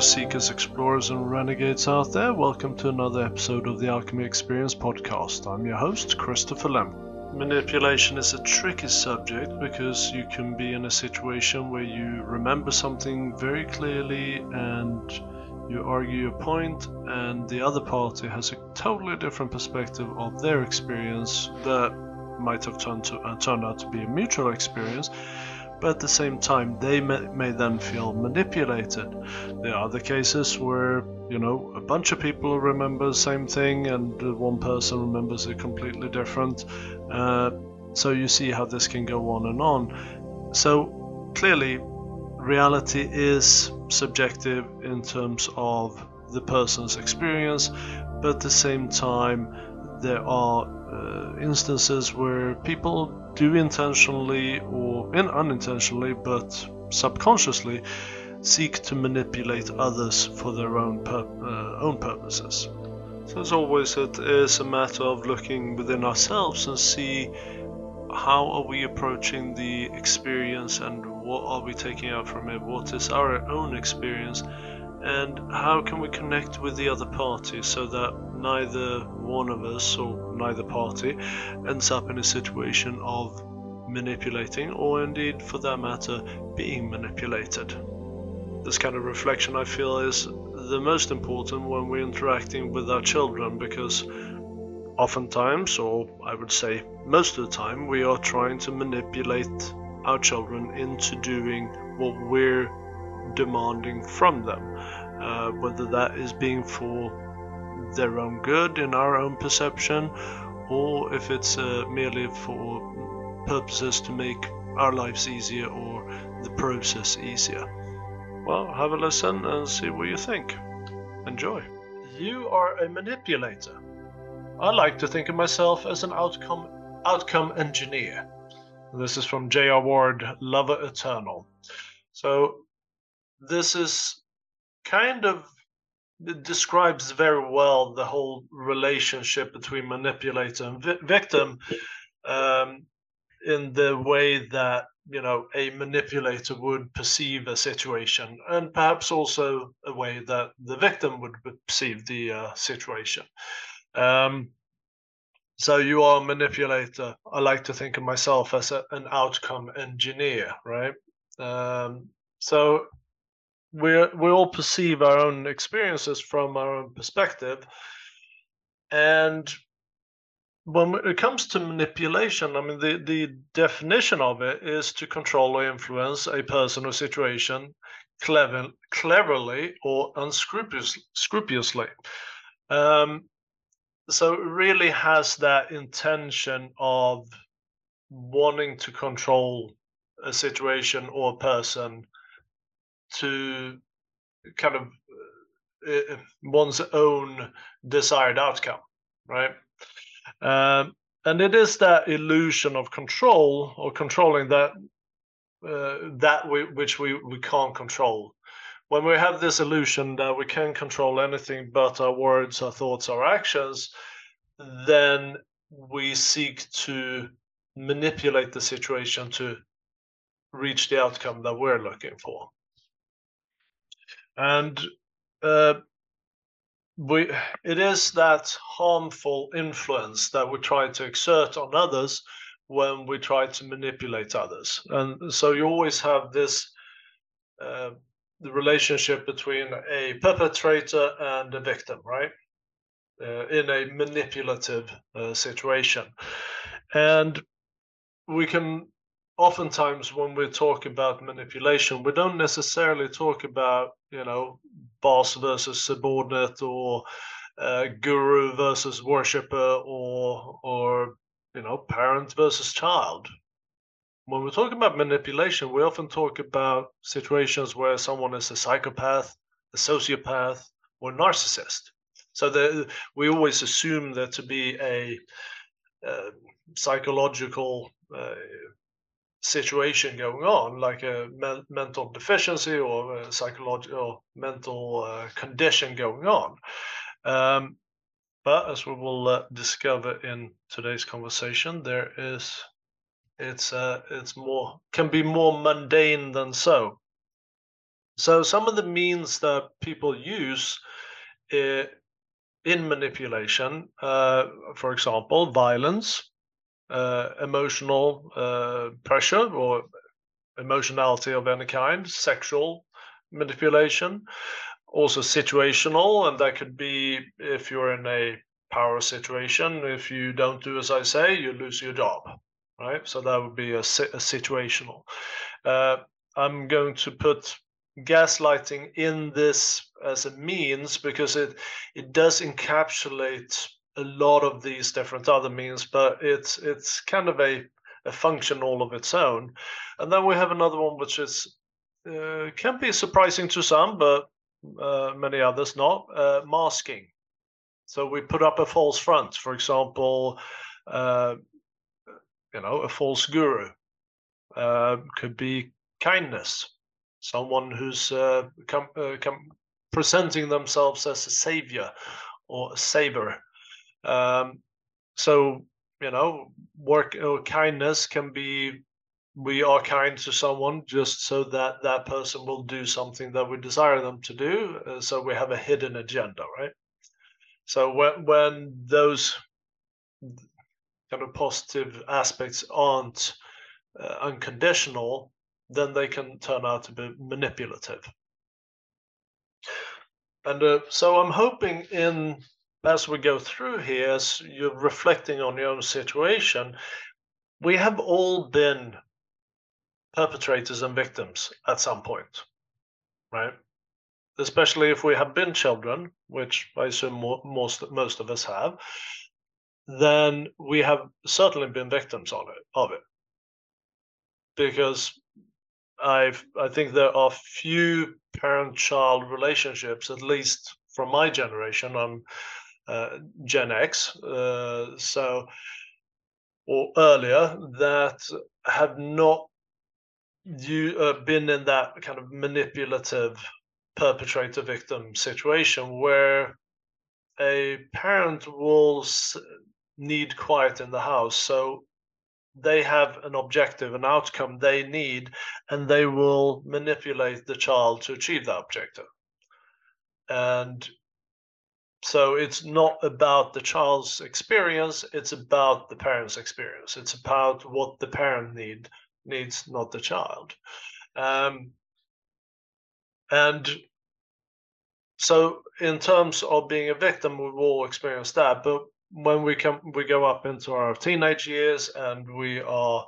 seekers, explorers, and renegades out there. Welcome to another episode of the Alchemy Experience podcast. I'm your host, Christopher Lem. Manipulation is a tricky subject because you can be in a situation where you remember something very clearly and you argue your point, and the other party has a totally different perspective of their experience that might have turned, to, uh, turned out to be a mutual experience but at the same time they may, then feel manipulated. There are other cases where, you know, a bunch of people remember the same thing and one person remembers it completely different. Uh, so you see how this can go on and on. So clearly, reality is subjective in terms of the person's experience, but at the same time, there are uh, instances where people do intentionally or in unintentionally but subconsciously seek to manipulate others for their own pur- uh, own purposes. So as always, it is a matter of looking within ourselves and see how are we approaching the experience and what are we taking out from it, what is our own experience, and how can we connect with the other party so that neither one of us or neither party ends up in a situation of manipulating or indeed for that matter being manipulated? This kind of reflection i feel is the most important when we're interacting with our children because oftentimes or i would say most of the time we are trying to manipulate our children into doing what we're demanding from them, uh, whether that is being for their own good in our own perception, or if it's uh, merely for purposes to make our lives easier or the process easier. Well, have a listen and see what you think. Enjoy. You are a manipulator. I like to think of myself as an outcome outcome engineer. This is from J.R. Ward, Lover Eternal. So this is kind of describes very well the whole relationship between manipulator and vi- victim um, in the way that you know a manipulator would perceive a situation and perhaps also a way that the victim would perceive the uh, situation. Um, so you are a manipulator i like to think of myself as a, an outcome engineer right? Um, so we we all perceive our own experiences from our own perspective. And when it comes to manipulation i mean the, the definition of it is to control or influence a person or situation clever, cleverly or unscrupulously um, so it really has that intention of wanting to control a situation or a person to kind of uh, one's own desired outcome, right? Um, and it is that illusion of control or controlling that uh, that we, which we, we can't control. When we have this illusion that we can control anything but our words, our thoughts, our actions, then we seek to manipulate the situation to reach the outcome that we're looking for and uh, we it is that harmful influence that we try to exert on others when we try to manipulate others. And so you always have this uh, the relationship between a perpetrator and a victim right? Uh, in a manipulative uh, situation. And we can oftentimes when we talk about manipulation, we don't necessarily talk about, you know, boss versus subordinate or uh, guru versus worshipper or, or, you know, parent versus child. When we talk about manipulation, we often talk about situations where someone is a psychopath, a sociopath, or a narcissist. So the, we always assume there to be a uh, psychological uh, situation going on, like a me- mental deficiency or a psychological mental uh, condition going on. Um, but as we will uh, discover in today's conversation, there is it's uh, it's more can be more mundane than so. So some of the means that people use uh, in manipulation, uh, for example, violence, uh, emotional uh, pressure or emotionality of any kind, sexual manipulation, also situational, and that could be if you're in a power situation. If you don't do as I say, you lose your job, right? So that would be a, a situational. Uh, I'm going to put gaslighting in this as a means because it it does encapsulate a lot of these different other means, but it's it's kind of a a function all of its own. And then we have another one which is uh, can be surprising to some, but uh, many others not. Uh, masking. So we put up a false front, for example, uh, you know, a false guru. Uh, could be kindness, someone who's uh, com- com- presenting themselves as a savior or a saver. Um, so you know, work or kindness can be we are kind to someone just so that that person will do something that we desire them to do. Uh, so we have a hidden agenda, right? So when when those kind of positive aspects aren't uh, unconditional, then they can turn out to be manipulative. And uh, so I'm hoping in as we go through here, as you're reflecting on your own situation, we have all been perpetrators and victims at some point, right? Especially if we have been children, which I assume most most of us have, then we have certainly been victims of it. Of it, because I've I think there are few parent-child relationships, at least from my generation. I'm Gen X, uh, so or earlier that have not you uh, been in that kind of manipulative perpetrator victim situation where a parent will need quiet in the house so they have an objective an outcome they need and they will manipulate the child to achieve that objective. And so it's not about the child's experience, it's about the parent's experience. It's about what the parent need needs, not the child. Um, and so in terms of being a victim, we've all experienced that. But when we come we go up into our teenage years and we are,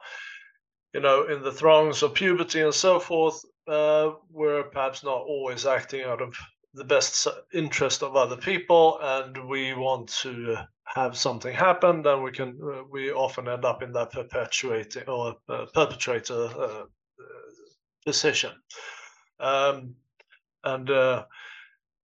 you know, in the throngs of puberty and so forth, uh, we're perhaps not always acting out of the best interest of other people and we want to have something happen then we can uh, we often end up in that perpetuating or uh, perpetrator uh, position um, and uh,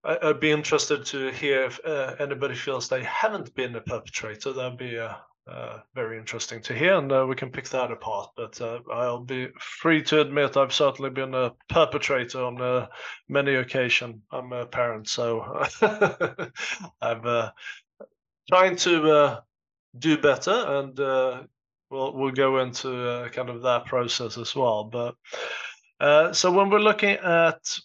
I, would be interested to hear if uh, anybody feels they haven't been a perpetrator. That'd be a uh, very interesting to hear, and uh, we can pick that apart. But uh, I'll be free to admit I've certainly been a perpetrator on uh, many occasions. I'm a parent, so I'm uh, trying to do better, and we'll we'll go into kind of that process as well. But so when we're looking at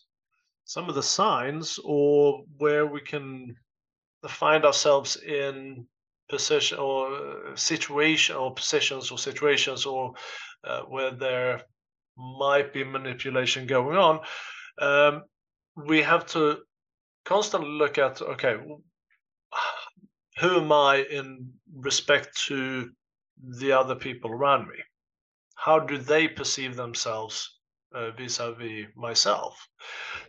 some of the signs or where we can find ourselves in position or uh, situation or positions or situations or uh, where there might be manipulation going on, um, we have to constantly look at okay, who am I in respect to the other people around me? How do they perceive themselves uh, vis-a-vis myself?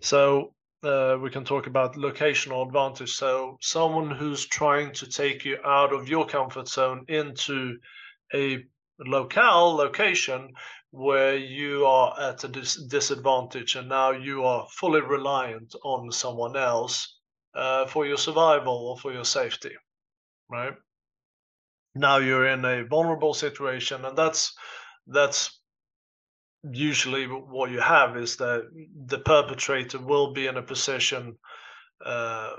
So uh, we can talk about locational advantage. So someone who's trying to take you out of your comfort zone into a locale location where you are at a dis- disadvantage and now you are fully reliant on someone else uh, for your survival or for your safety right now you're in a vulnerable situation and that's that's usually what you have is that the perpetrator will be in a position uh,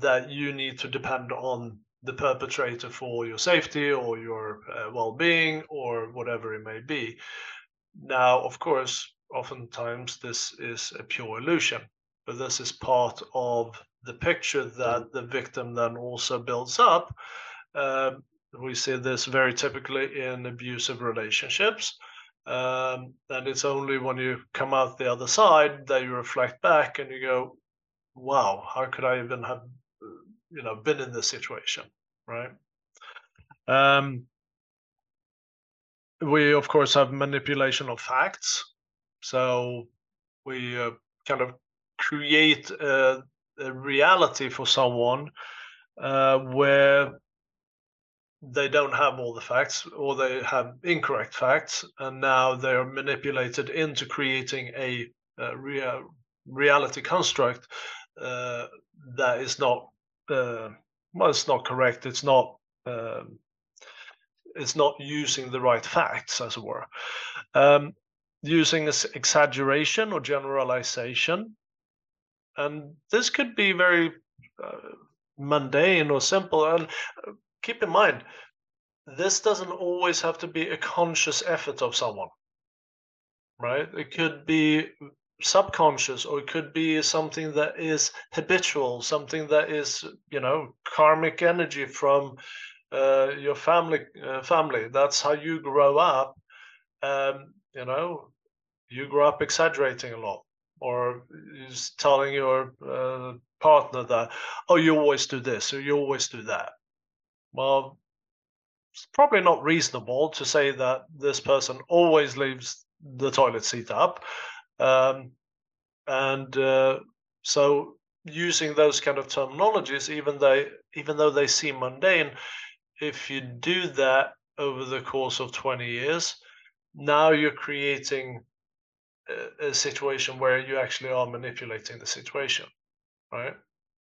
that you need to depend on the perpetrator for your safety or your uh, well-being or whatever it may be now of course oftentimes this is a pure illusion, but this is part of the picture that the victim then also builds up. Uh, we see this very typically in abusive relationships. Um, and it's only when you come out the other side that you reflect back and you go, wow, how could I even have, you know, been in this situation, right? Um, we of course have manipulation of facts, so we uh, kind of create a, a, reality for someone uh, where they don't have all the facts or they have incorrect facts and now they are manipulated into creating a, a rea- reality construct uh, that is not uh, well it's not correct. It's not um, it's not using the right facts as it were. Um, using exaggeration or generalization and this could be very uh, mundane or simple and uh, keep in mind, this doesn't always have to be a conscious effort of someone, right? It could be subconscious or it could be something that is habitual, something that is, you know, karmic energy from uh, your family. Uh, family. That's how you grow up. Um, you know, you grow up exaggerating a lot or telling your uh, partner that, oh, you always do this or you always do that well, it's probably not reasonable to say that this person always leaves the toilet seat up. Um, and uh, so using those kind of terminologies, even though even though they seem mundane, if you do that over the course of 20 years, now you're creating a, a situation where you actually are manipulating the situation, right?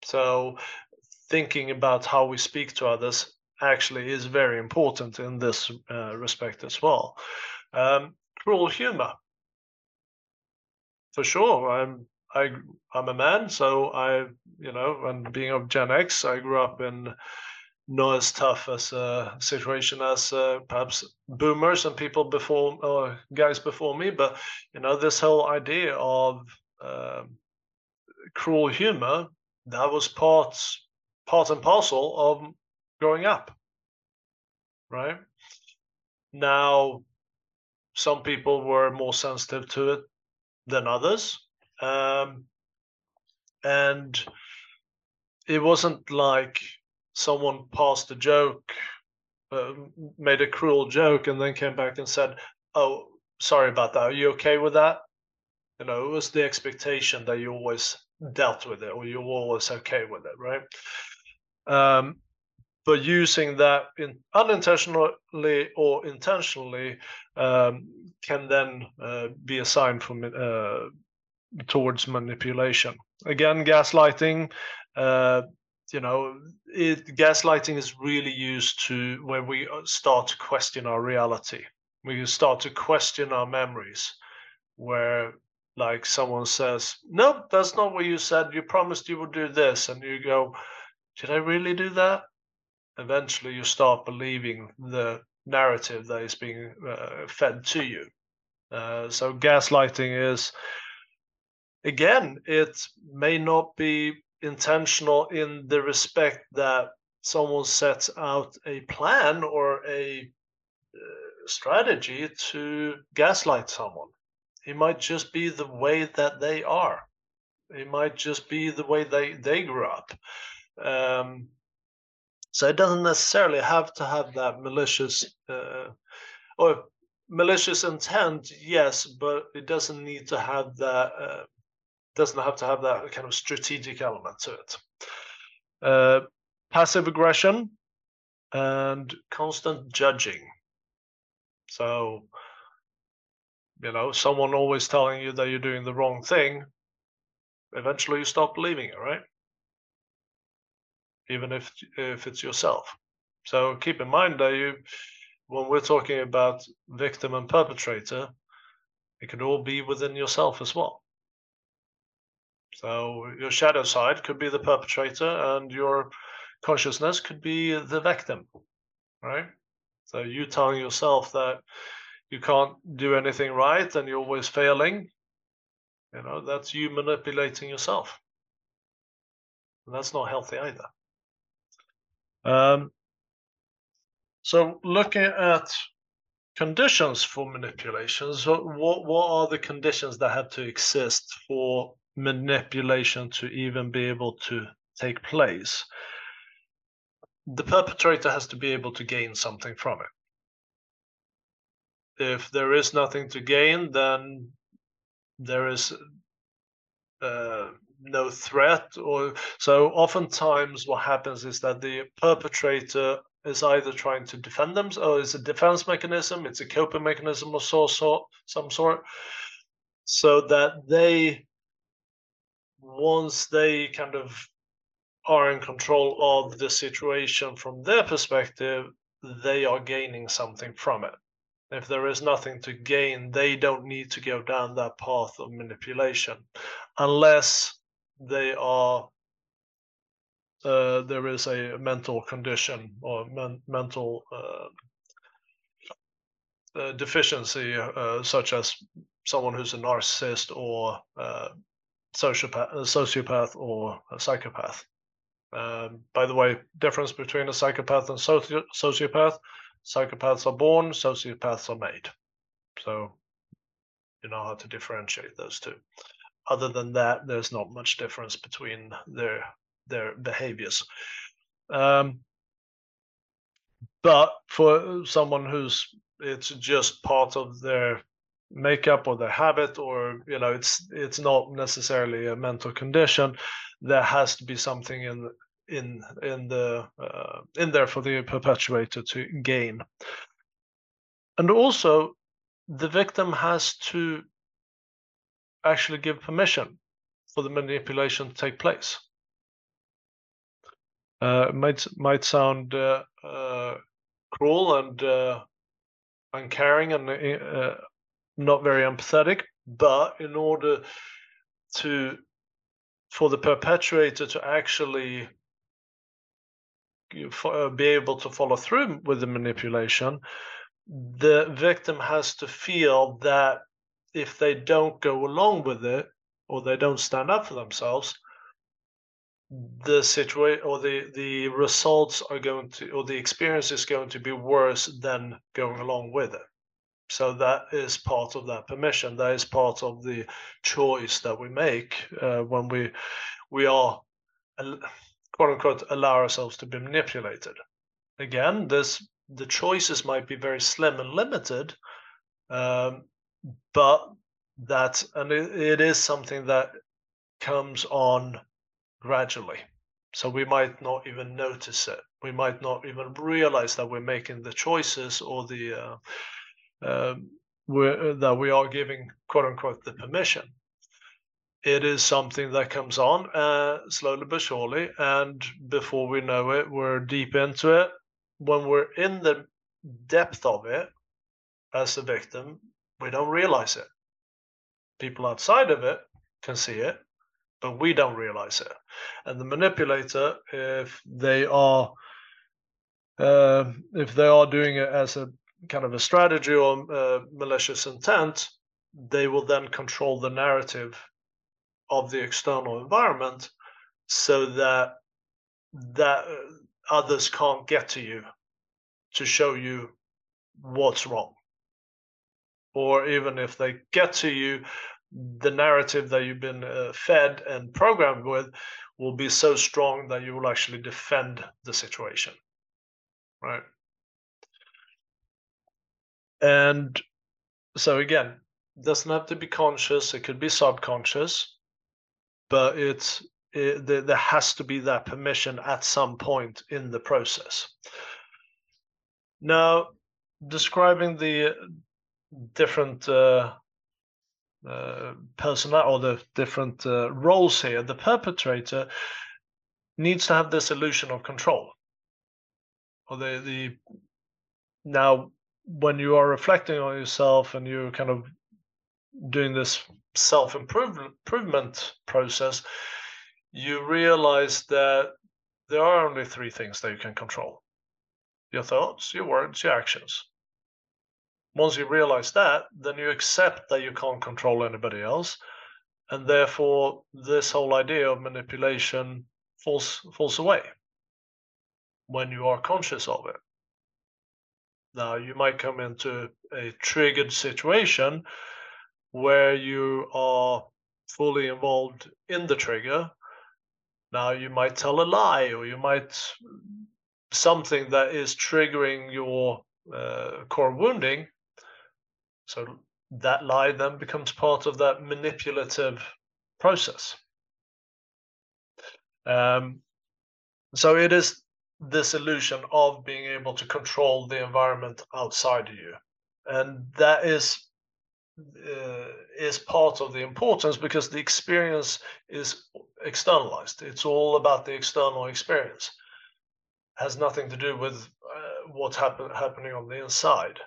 So thinking about how we speak to others actually is very important in this uh, respect as well. Um, cruel humor, for sure. I'm I I'm a man, so I you know, and being of Gen X, I grew up in not as tough as a situation as uh, perhaps boomers and people before or guys before me, but you know, this whole idea of uh, cruel humor that was part part and parcel of growing up, right? Now, some people were more sensitive to it than others. Um, and it wasn't like someone passed a joke, uh, made a cruel joke, and then came back and said, Oh, sorry about that. Are you okay with that? You know, it was the expectation that you always dealt with it or you're always okay with it, right? Um, but using that in unintentionally or intentionally um, can then uh, be a sign for uh, towards manipulation. Again, gaslighting. Uh, you know, it, gaslighting is really used to when we uh, start to question our reality. We start to question our memories, where like someone says, "No, that's not what you said. You promised you would do this," and you go, "Did I really do that?" eventually you start believing the narrative that is being uh, fed to you. Uh, so gaslighting is, again, it may not be intentional in the respect that someone sets out a plan or a uh, strategy to gaslight someone. It might just be the way that they are. It might just be the way they, they grew up. Um, so it doesn't necessarily have to have that malicious uh, or malicious intent, yes, but it doesn't need to have that. Uh, doesn't have to have that kind of strategic element to it. Uh, passive aggression and constant judging. So, you know, someone always telling you that you're doing the wrong thing, eventually you stop believing it, right? Even if if it's yourself. So keep in mind that you, when we're talking about victim and perpetrator, it could all be within yourself as well. So your shadow side could be the perpetrator, and your consciousness could be the victim, right? So you telling yourself that you can't do anything right and you're always failing, you know, that's you manipulating yourself. And that's not healthy either. Um, so looking at conditions for manipulation, so what, what are the conditions that have to exist for manipulation to even be able to take place? The perpetrator has to be able to gain something from it. If there is nothing to gain, then there is uh, no threat or so oftentimes what happens is that the perpetrator is either trying to defend them or it's a defense mechanism it's a coping mechanism of so, so, some sort so that they once they kind of are in control of the situation from their perspective they are gaining something from it. If there is nothing to gain, they don't need to go down that path of manipulation unless they are uh, there is a mental condition or men- mental uh, uh, deficiency, uh, such as someone who's a narcissist or uh, sociopath, sociopath or a psychopath. Um, by the way, difference between a psychopath and soci- sociopath Psychopaths are born, sociopaths are made. So you know how to differentiate those two. Other than that, there's not much difference between their their behaviors. Um, but for someone who's it's just part of their makeup or their habit or you know it's it's not necessarily a mental condition there has to be something in in in the uh, in there for the perpetuator to gain. And also, the victim has to actually give permission for the manipulation to take place. Uh, might might sound uh, uh, cruel and uh, uncaring and uh, not very empathetic, but in order to for the perpetrator to actually uh, be able to follow through with the manipulation, the victim has to feel that if they don't go along with it or they don't stand up for themselves, the situation or the the results are going to or the experience is going to be worse than going along with it. So that is part of that permission. That is part of the choice that we make uh, when we we are quote unquote allow ourselves to be manipulated. Again, this the choices might be very slim and limited, um, but that and it, it is something that comes on gradually. So we might not even notice it. We might not even realize that we're making the choices or the uh, uh, that we are giving quote unquote the permission it is something that comes on uh, slowly but surely. And before we know it, we're deep into it. When we're in the depth of it as a victim, we don't realize it. People outside of it can see it, but we don't realize it. And the manipulator, if they are uh, if they are doing it as a kind of a strategy or uh, malicious intent, they will then control the narrative of the external environment so that that uh, others can't get to you to show you what's wrong or even if they get to you the narrative that you've been uh, fed and programmed with will be so strong that you will actually defend the situation right and so again doesn't have to be conscious it could be subconscious but it's it, there, there has to be that permission at some point in the process. Now, describing the different uh, uh, personnel or the different uh, roles here, the perpetrator needs to have this illusion of control. Or the the now when you are reflecting on yourself and you're kind of doing this self improvement process, you realize that there are only three things that you can control your thoughts, your words, your actions. Once you realize that, then you accept that you can't control anybody else, and therefore this whole idea of manipulation falls falls away when you are conscious of it. Now you might come into a triggered situation where you are fully involved in the trigger. Now you might tell a lie or you might something that is triggering your uh, core wounding. So that lie then becomes part of that manipulative process. Um, so it is this illusion of being able to control the environment outside of you, and that is uh, is part of the importance because the experience is externalized. It's all about the external experience. It has nothing to do with uh, what's happen, happening on the inside.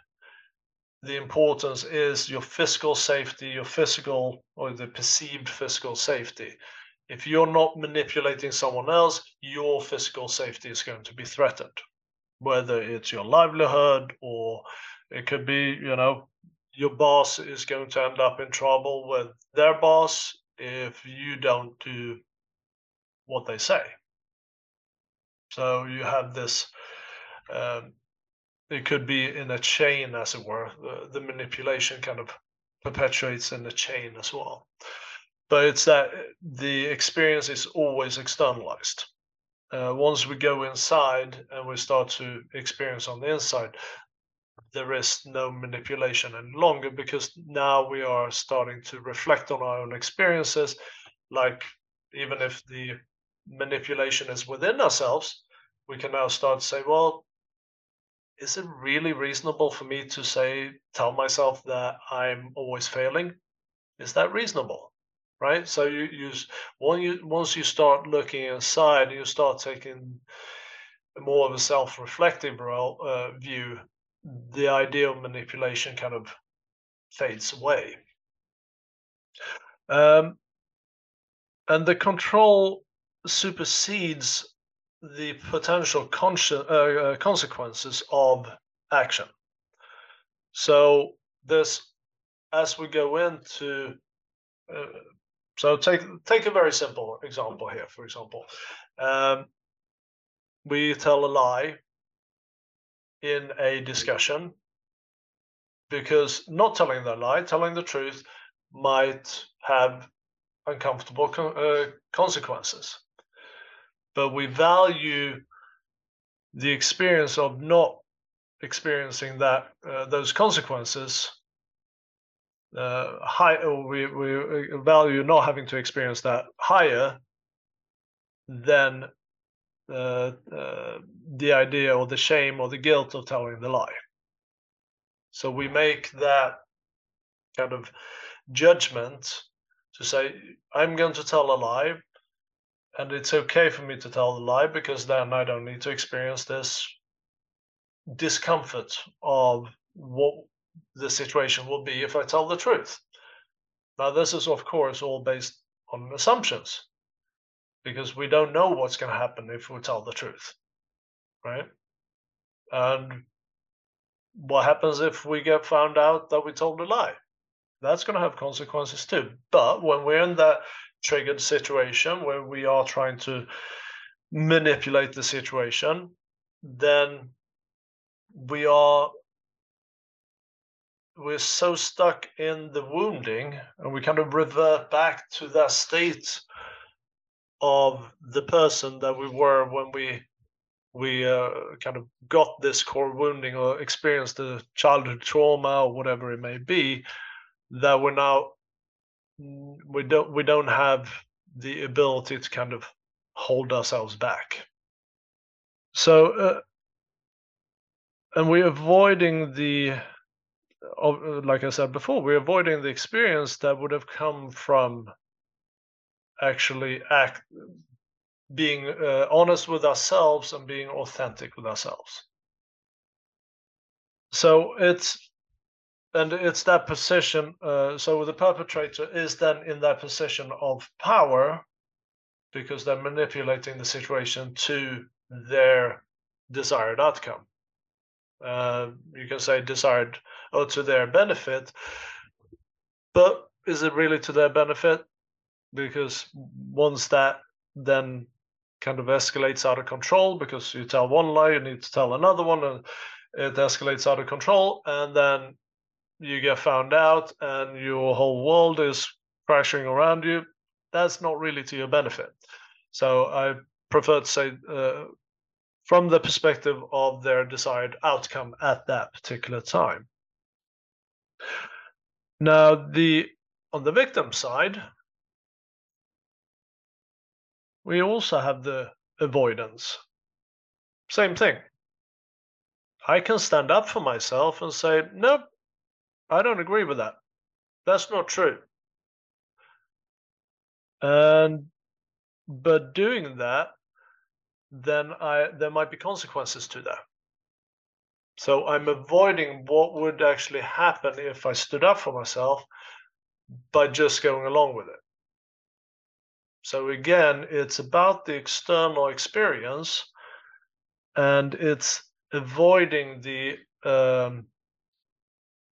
The importance is your physical safety, your physical or the perceived physical safety. If you're not manipulating someone else, your physical safety is going to be threatened, whether it's your livelihood or it could be, you know, your boss is going to end up in trouble with their boss if you don't do what they say. So you have this, um, it could be in a chain, as it were. The, the manipulation kind of perpetuates in the chain as well. But it's that the experience is always externalized. Uh, once we go inside and we start to experience on the inside, there is no manipulation any longer because now we are starting to reflect on our own experiences. Like, even if the manipulation is within ourselves, we can now start to say, well, is it really reasonable for me to say, tell myself that I'm always failing? Is that reasonable? Right. So you use when you once you start looking inside, you start taking more of a self-reflective uh, view the idea of manipulation kind of fades away. Um, and the control supersedes the potential uh, uh, consequences of action. So this, as we go into, uh, so take take a very simple example here. For example, um, we tell a lie in a discussion because not telling the lie, telling the truth might have uncomfortable co- uh, consequences. But we value the experience of not experiencing that uh, those consequences uh, high, or we, we value not having to experience that higher than uh, uh, the idea or the shame or the guilt of telling the lie. So we make that kind of judgment to say, I'm going to tell a lie, and it's okay for me to tell the lie because then I don't need to experience this discomfort of what the situation will be if I tell the truth. Now, this is, of course, all based on assumptions because we don't know what's going to happen if we tell the truth, right? And what happens if we get found out that we told a lie? That's going to have consequences too. But when we're in that triggered situation where we are trying to manipulate the situation, then we are we're so stuck in the wounding and we kind of revert back to that state of the person that we were when we we uh, kind of got this core wounding or experienced the childhood trauma or whatever it may be that we're now mm, we don't we don't have the ability to kind of hold ourselves back. So uh, and we're avoiding the like i said before we're avoiding the experience that would have come from actually act being uh, honest with ourselves and being authentic with ourselves. So it's and it's that position uh, so the perpetrator is then in that position of power because they're manipulating the situation to their desired outcome Uh, you can say desired or to their benefit, but is it really to their benefit? Because once that then kind of escalates out of control, because you tell one lie, you need to tell another one, and it escalates out of control, and then you get found out, and your whole world is crashing around you. That's not really to your benefit. So I prefer to say, uh, from the perspective of their desired outcome at that particular time. Now, the on the victim side, we also have the avoidance. Same thing. I can stand up for myself and say, nope, I don't agree with that. That's not true. And but doing that, then I there might be consequences to that. So I'm avoiding what would actually happen if I stood up for myself by just going along with it. So again, it's about the external experience and it's avoiding the um,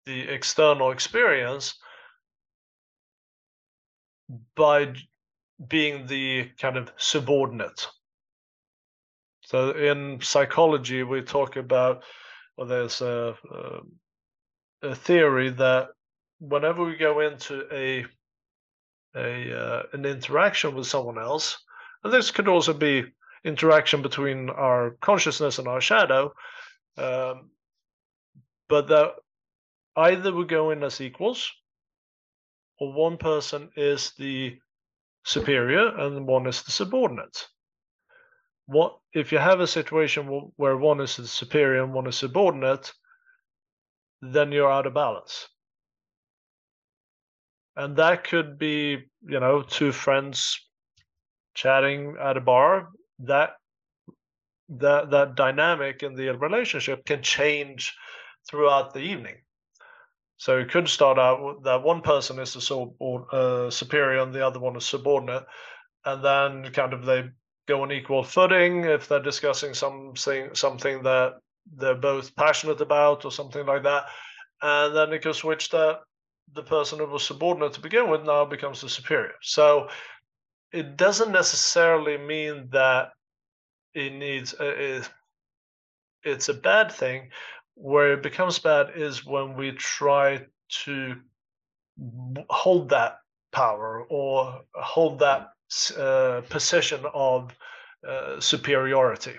the external experience by being the kind of subordinate. So in psychology, we talk about, well, there's a, a, theory that whenever we go into a a uh, an interaction with someone else, and this could also be interaction between our consciousness and our shadow, um, but that either we go in as equals, or one person is the superior and one is the subordinate. What if you have a situation where one is the superior and one is subordinate, then you're out of balance. And that could be you know two friends chatting at a bar. That that that dynamic in the relationship can change throughout the evening so it could start out that one person is the so, uh, superior and the other one is subordinate and then kind of they go on equal footing if they're discussing something something that they're both passionate about or something like that and then it could switch that the person who was subordinate to begin with now becomes the superior. So it doesn't necessarily mean that it needs a, it's a bad thing. Where it becomes bad is when we try to hold that power or hold that uh, position of uh, superiority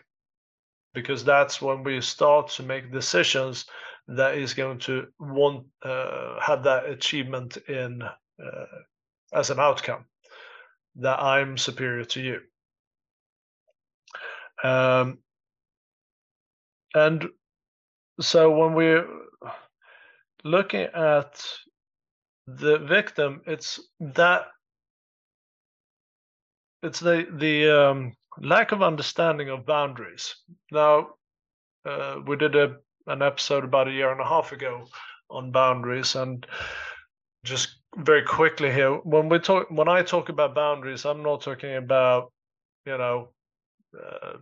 because that's when we start to make decisions that is going to want uh, have that achievement in uh, as an outcome that I'm superior to you. Um, and so when we're looking at the victim, it's that it's the the um, lack of understanding of boundaries. Now, uh, we did a an episode about a year and a half ago on boundaries and just very quickly here when we talk when i talk about boundaries i'm not talking about you know uh,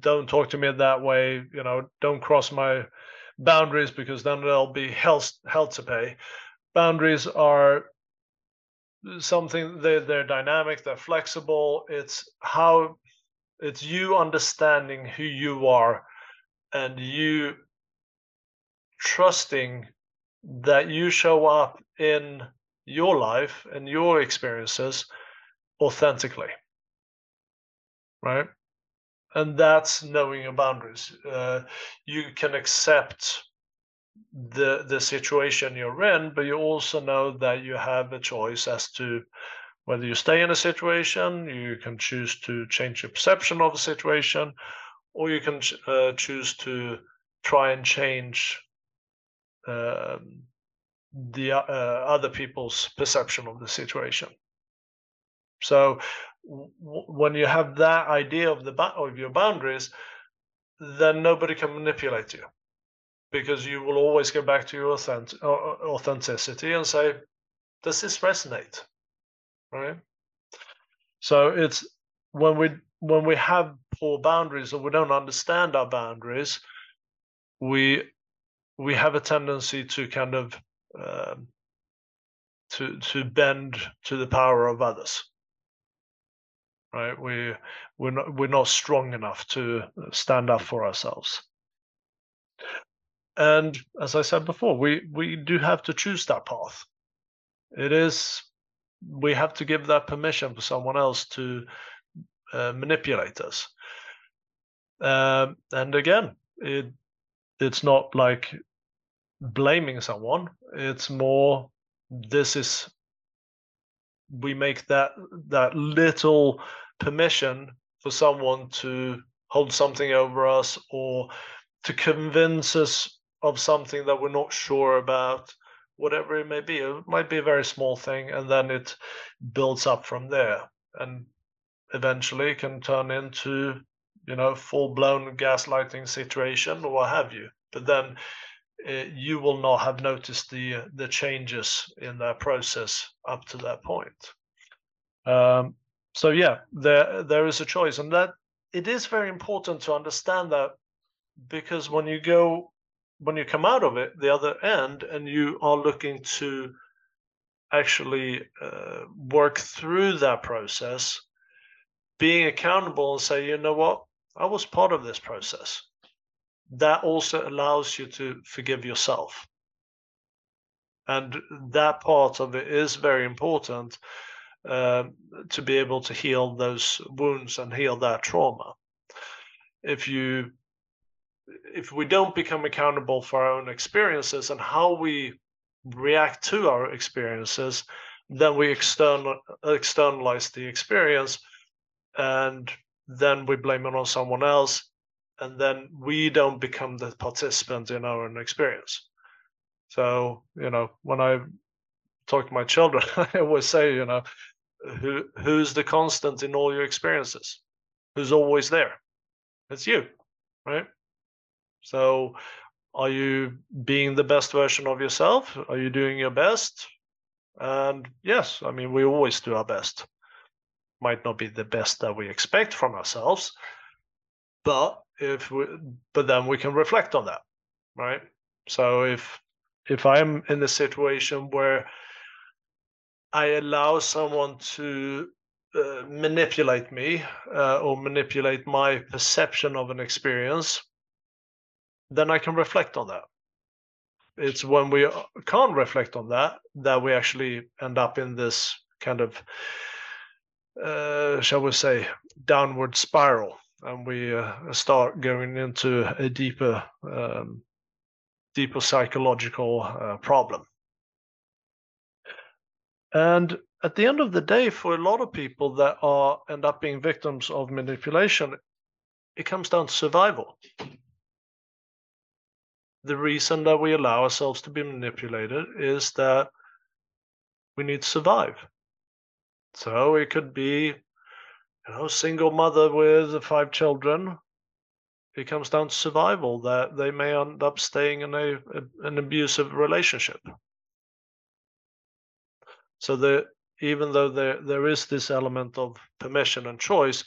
don't talk to me that way you know don't cross my boundaries because then there'll be hell to pay. Boundaries are something they, they're dynamic they're flexible. It's how it's you understanding who you are and you trusting that you show up in your life and your experiences authentically. Right and that's knowing your boundaries uh, you can accept the the situation you're in but you also know that you have a choice as to whether you stay in a situation you can choose to change your perception of the situation or you can uh, choose to try and change um, the uh, other people's perception of the situation. So when you have that idea of the of your boundaries, then nobody can manipulate you because you will always go back to your authentic- authenticity and say, "Does this resonate?" Right. So it's when we when we have poor boundaries or we don't understand our boundaries, we we have a tendency to kind of um, to to bend to the power of others right? We we're not we're not strong enough to stand up for ourselves. And as i said before we we do have to choose that path. It is we have to give that permission for someone else to uh, manipulate us. Um, and again it it's not like blaming someone. It's more this is we make that that little permission for someone to hold something over us or to convince us of something that we're not sure about whatever it may be. It might be a very small thing and then it builds up from there and eventually can turn into you know full blown gaslighting situation or what have you. But then you will not have noticed the the changes in that process up to that point. Um, so yeah, there there is a choice, and that it is very important to understand that because when you go when you come out of it the other end and you are looking to actually uh, work through that process being accountable and say you know what i was part of this process that also allows you to forgive yourself. And that part of it is very important uh, to be able to heal those wounds and heal that trauma. If you if we don't become accountable for our own experiences and how we react to our experiences, then we external externalize the experience and then we blame it on someone else and then we don't become the participant in our own experience. So, you know, when I talk to my children, I always say, you know, who who's the constant in all your experiences? Who's always there? It's you, right? So, are you being the best version of yourself? Are you doing your best? And yes, I mean, we always do our best. Might not be the best that we expect from ourselves, but if we, but then we can reflect on that, right? So if if I'm in a situation where I allow someone to uh, manipulate me uh, or manipulate my perception of an experience, then I can reflect on that. It's when we can't reflect on that that we actually end up in this kind of, uh, shall we say, downward spiral and we uh, start going into a deeper, um, deeper psychological uh, problem. And at the end of the day, for a lot of people that are end up being victims of manipulation, it comes down to survival. The reason that we allow ourselves to be manipulated is that we need to survive. So it could be you know, single mother with five children, it comes down to survival that they may end up staying in a, a an abusive relationship. So the even though there there is this element of permission and choice,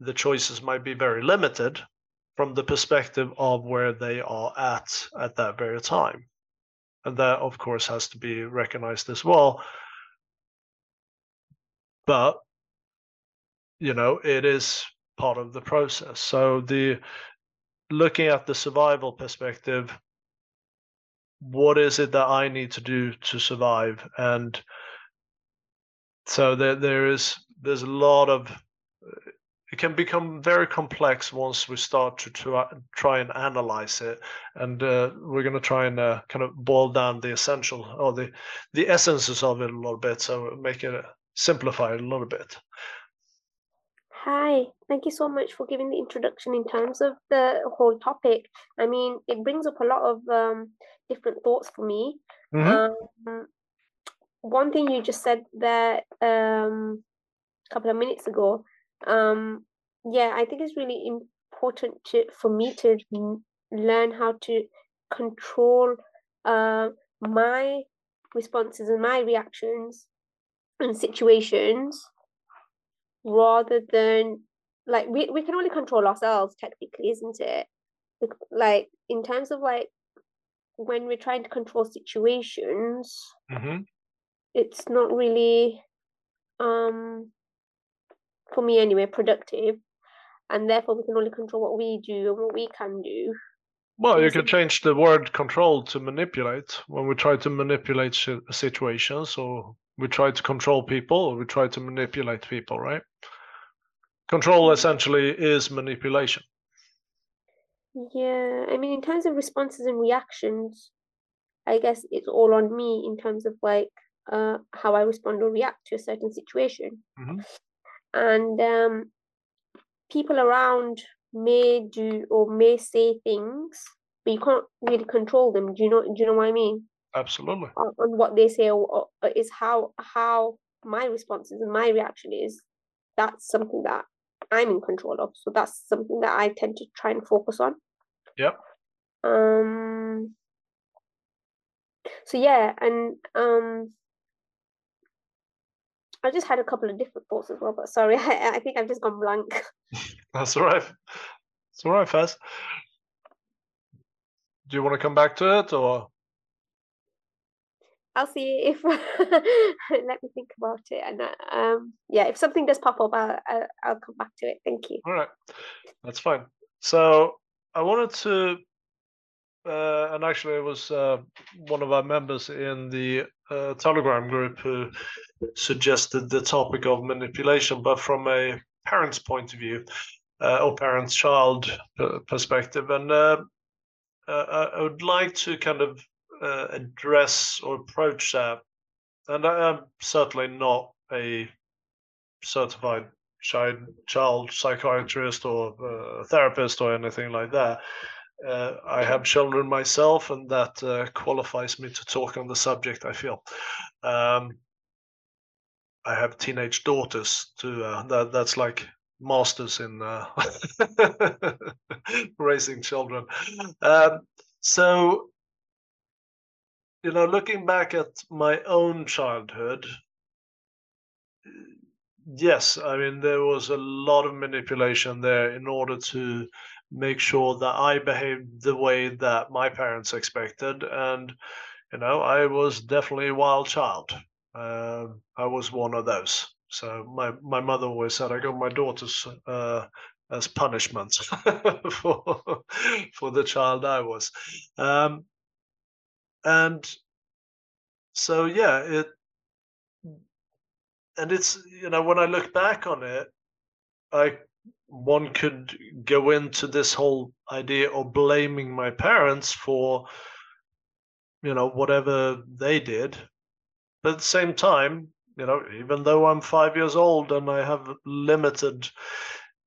the choices might be very limited from the perspective of where they are at at that very time. And that of course has to be recognized as well. But you know it is part of the process. So the looking at the survival perspective what is it that i need to do to survive? And so there there is there's a lot of it can become very complex once we start to, to try and analyze it. And uh, we're going to try and uh, kind of boil down the essential or the the essences of it a little bit so make it simplify it a little bit Hi, thank you so much for giving the introduction in terms of the whole topic. I mean, it brings up a lot of um, different thoughts for me. Mm-hmm. Um, one thing you just said there um, a couple of minutes ago, um, yeah, I think it's really important to, for me to learn how to control uh, my responses and my reactions and situations rather than like we, we can only control ourselves technically isn't it like in terms of like when we're trying to control situations, Mm-hmm. it's not really, um, for me anyway, productive, and therefore we can only control what we do and what we can do. Well, you can change the word control to manipulate when we try to manipulate situations or we try to control people or we try to manipulate people, right? Control essentially is manipulation. Yeah, I mean, in terms of responses and reactions, I guess it's all on me in terms of like uh how I respond or react to a certain situation. Mhm. And um people around may do or may say things, but you can't really control them. Do you know do you know what I mean? Absolutely. On, on what they say or, or is how how my responses and my reaction is. That's something that I'm in control of. So that's something that I tend to try and focus on. Yep. Um so yeah, and um I just had a couple of different thoughts as well, but sorry, I, I think I've just gone blank. That's all right. It's all right, Faz. Do you want to come back to it or? I'll see if let me think about it, and uh, um yeah, if something does pop up, I'll, I'll come back to it. Thank you. All right, that's fine. So I wanted to, uh, and actually it was uh, one of our members in the uh, Telegram group who suggested the topic of manipulation, but from a parent's point of view, uh, or parent-child perspective, and uh, uh, I would like to kind of uh, address or approach that. And I am certainly not a certified child psychiatrist or uh, therapist or anything like that. Uh, I have children myself, and that uh, qualifies me to talk on the subject. I feel. Um, I have teenage daughters too. Uh, that that's like masters in uh, raising children. Um, so, you know, looking back at my own childhood, yes, I mean, there was a lot of manipulation there in order to make sure that I behaved the way that my parents expected. And, you know, I was definitely a wild child. Um, I was one of those. So my, my mother always said I got my daughters uh, as punishment for for the child I was. Um, and so yeah, it and it's you know when I look back on it, I one could go into this whole idea of blaming my parents for you know whatever they did, but at the same time, you know, even though I'm five years old and I have limited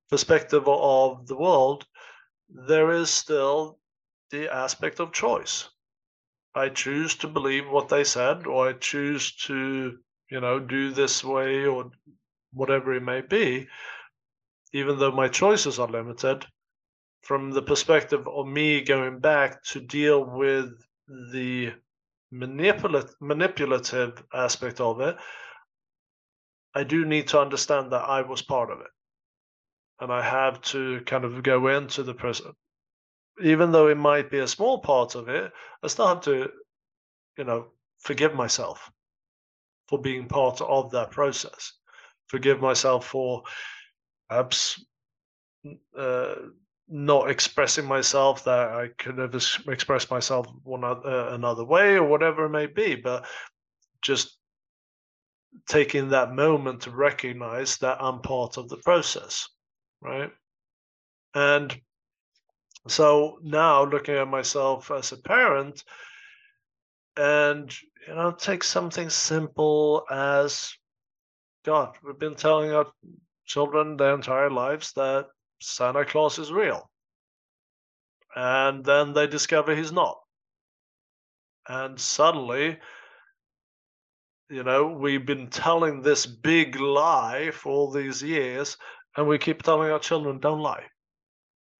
perspective of the world, there is still the aspect of choice. I choose to believe what they said, or I choose to, you know, do this way or whatever it may be, even though my choices are limited. From the perspective of me going back to deal with the manipulative manipulative aspect of it, I do need to understand that I was part of it. And I have to kind of go into the person, even though it might be a small part of it, I still have to, you know, forgive myself for being part of that process. Forgive myself for perhaps uh, not expressing myself that I could have expressed myself one uh, another way or whatever it may be, but just taking that moment to recognize that I'm part of the process, right? And so now looking at myself as a parent, and you know, take something simple as God, we've been telling our children their entire lives that Santa Claus is real. And then they discover he's not. And suddenly, you know, we've been telling this big lie for all these years, and we keep telling our children, don't lie.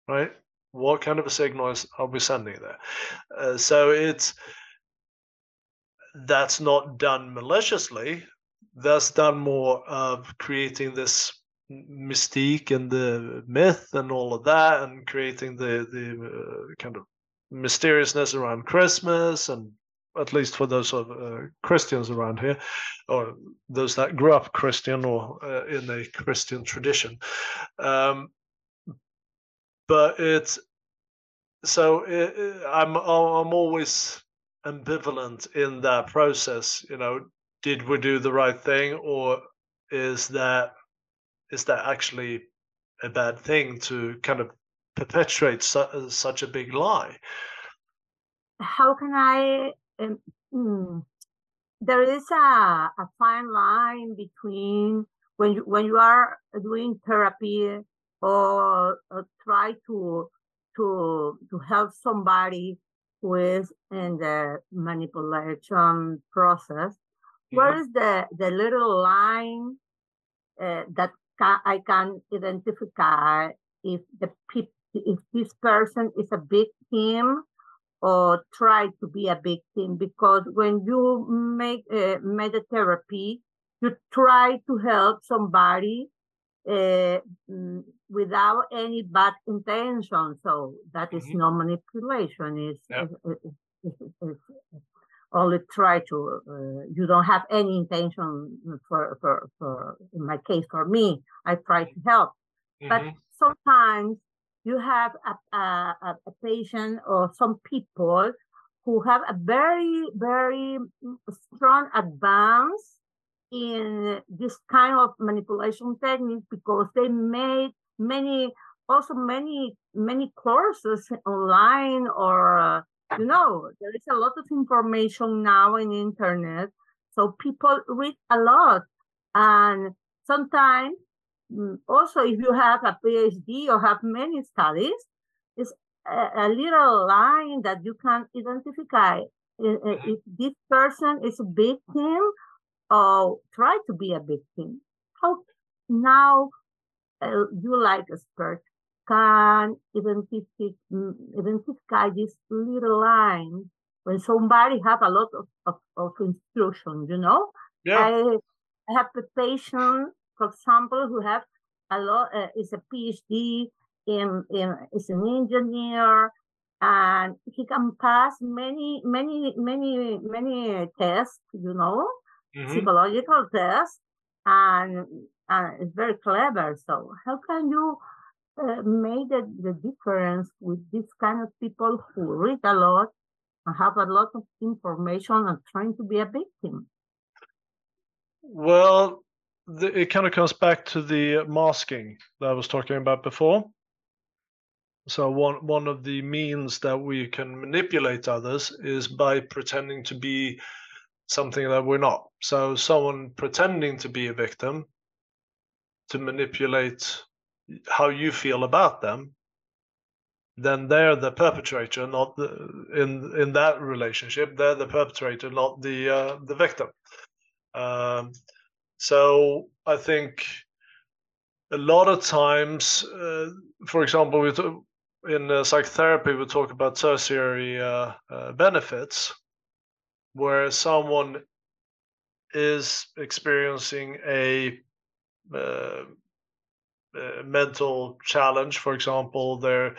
Right? What kind of a signal is, are we sending there? Uh, so it's that's not done maliciously. That's done more of creating this mystique and the myth and all of that, and creating the the uh, kind of mysteriousness around Christmas, and at least for those of uh, Christians around here, or those that grew up Christian or uh, in a Christian tradition. Um, but it's so it, I'm I'm always ambivalent in that process. You know, did we do the right thing, or is that is that actually a bad thing to kind of perpetuate su- such a big lie? How can I? Um, mm, there is a, a fine line between when you when you are doing therapy or, or try to to to help somebody who is in the manipulation process mm-hmm. where is the the little line uh, that ca- i can identify if the pe- if this person is a victim or try to be a victim because when you make uh, therapy you try to help somebody uh, without any bad intention. So that is mm-hmm. no manipulation. Is yep. only try to. Uh, you don't have any intention for, for for in my case for me. I try to help, mm-hmm. but sometimes you have a, a, a patient or some people who have a very very strong advance in this kind of manipulation technique because they made many also many many courses online or uh, you know there is a lot of information now in internet so people read a lot and sometimes mm, also if you have a phd or have many studies it's a, a little line that you can identify if this person is a victim or try to be a victim. How now uh, you like a expert can identify, mm, identify this little line when somebody have a lot of, of, of instruction, you know? Yeah. I, I have a patient, for example, who have a lot, uh, is a PhD in, in, is an engineer, and he can pass many, many, many, many tests, you know, mm-hmm. psychological tests, and it's very clever. So how can you uh, make the, the difference with this kind of people who read a lot and have a lot of information and trying to be a victim? Well, the, it kind of comes back to the masking that I was talking about before. So one one of the means that we can manipulate others is by pretending to be something that we're not. So someone pretending to be a victim to manipulate how you feel about them, then they're the perpetrator, not the in in that relationship. They're the perpetrator, not the uh, the victim. Um, so I think a lot of times, uh, for example, we in uh, psychotherapy we talk about tertiary uh, uh, benefits where someone is experiencing a mental challenge, for example, there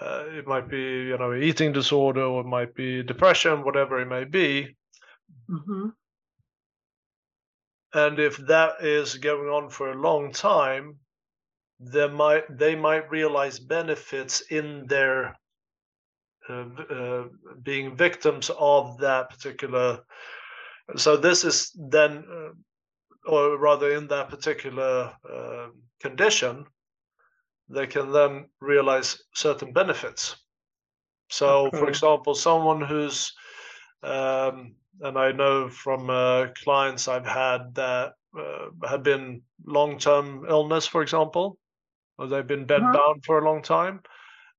uh, it might be you know eating disorder or it might be depression, whatever it may be. Mm-hmm. And if that is going on for a long time, they might they might realize benefits in their uh, uh, being victims of that particular. So this is then, uh, or rather, in that particular condition, they can then realize certain benefits. So, okay. for example, someone who's, um, and I know from uh, clients I've had that uh, have been long term illness, for example, or they've been bed bound uh-huh. for a long time.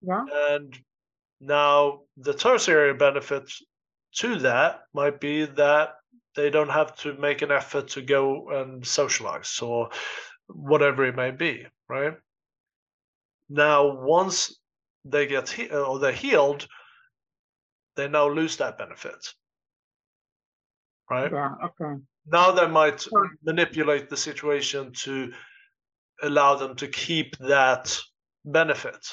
Yeah. And now, the tertiary benefits to that might be that they don't have to make an effort to go and socialize or whatever it may be, right? Now, once they get he- or they're healed, they now lose that benefit, right? Yeah. Okay. Now they might manipulate the situation to allow them to keep that benefit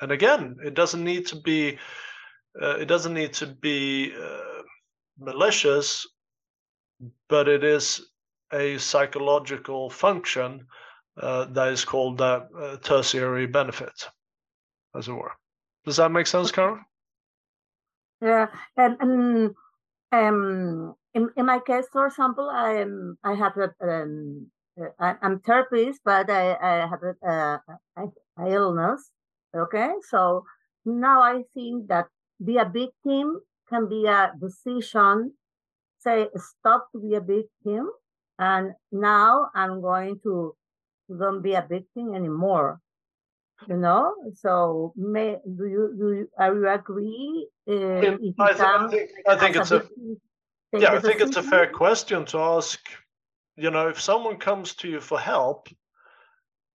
and again, it doesn't need to be uh, it doesn't need to be uh, malicious, but it is a psychological function uh, that is called that uh, tertiary benefit, as it were. Does that make sense, Carol? Yeah, and, and um, in, in my case, for example, I I have a um, I, am therapist, but I, I have a, uh, a illness. Okay, so now I think that be a victim can be a decision. Say stop to be a victim, and now I'm going to don't be a victim anymore. You know, so may do you do you, are you agree? Uh, I, th- think I think it's a, yeah I think it's a fair question to ask. You know, if someone comes to you for help,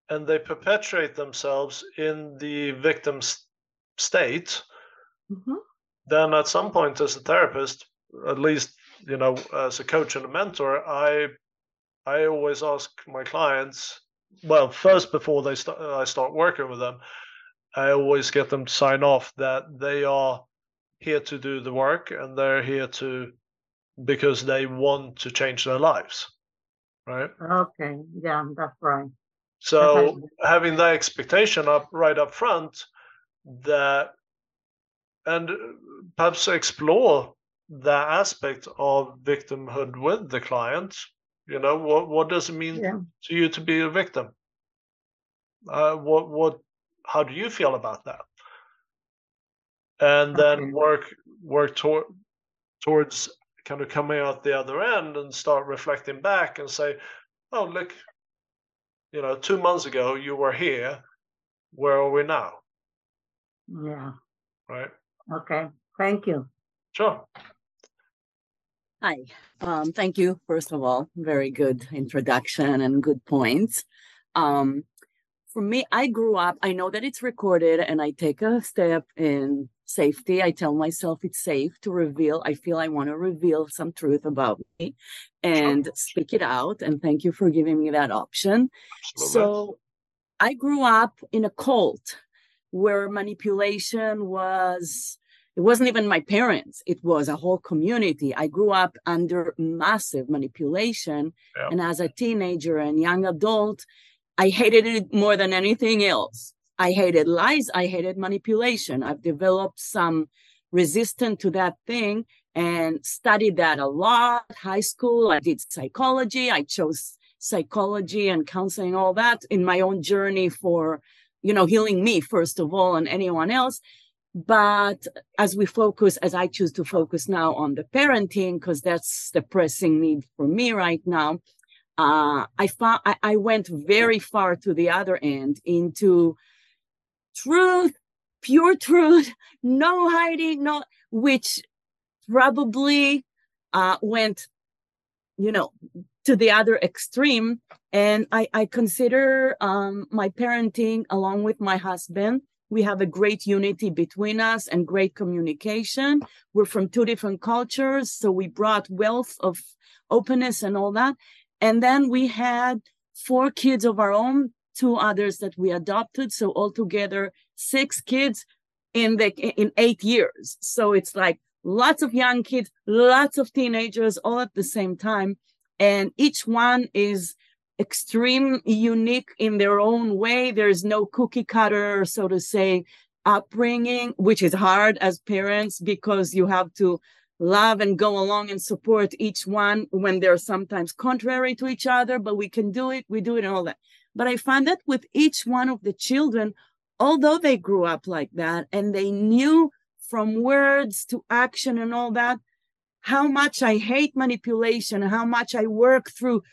and they perpetuate themselves in the victim's state, mm-hmm. Then at some point as a therapist, at least you know as a coach and a mentor, I I always ask my clients, well, first before they start, I start working with them, I always get them to sign off that they are here to do the work and they're here to because they want to change their lives, right? Okay, yeah, that's right. So okay. having that expectation up right up front that and perhaps explore that aspect of victimhood with the client. You know, what what does it mean yeah. to you to be a victim? Uh, what what how do you feel about that? And then okay. work work toward towards kind of coming out the other end and start reflecting back and say, oh look, you know, two months ago you were here. Where are we now? Yeah. Right. Okay. Thank you. Sure. Hi. Um, thank you, first of all. Very good introduction and good points. Um, for me, I grew up, I know that it's recorded and I take a step in safety. I tell myself it's safe to reveal. I feel I want to reveal some truth about me and sure. speak it out. And thank you for giving me that option. Absolutely. So I grew up in a cult where manipulation was it wasn't even my parents it was a whole community i grew up under massive manipulation yeah. and as a teenager and young adult i hated it more than anything else I hated lies. I hated manipulation. I've developed some resistance to that thing and studied that a lot. High school, I did psychology. I chose psychology and counseling, all that in my own journey for, you know, healing me, first of all, and anyone else. But as we focus, as I choose to focus now on the parenting, because that's the pressing need for me right now, uh, I found I, I went very far to the other end into truth, pure truth, no hiding, no, which probably uh, went, you know, to the other extreme. And I, I consider um, my parenting along with my husband. We have a great unity between us and great communication. We're from two different cultures, so we brought wealth of openness and all that. And then we had four kids of our own two others that we adopted. So altogether, six kids in the in eight years. So it's like lots of young kids, lots of teenagers, all at the same time, and each one is extreme unique in their own way. There's no cookie cutter, so to say, upbringing, which is hard as parents because you have to love and go along and support each one when they're sometimes contrary to each other, but we can do it. We do it and all that. But I find that with each one of the children, although they grew up like that and they knew from words to action and all that, how much I hate manipulation, how much I work through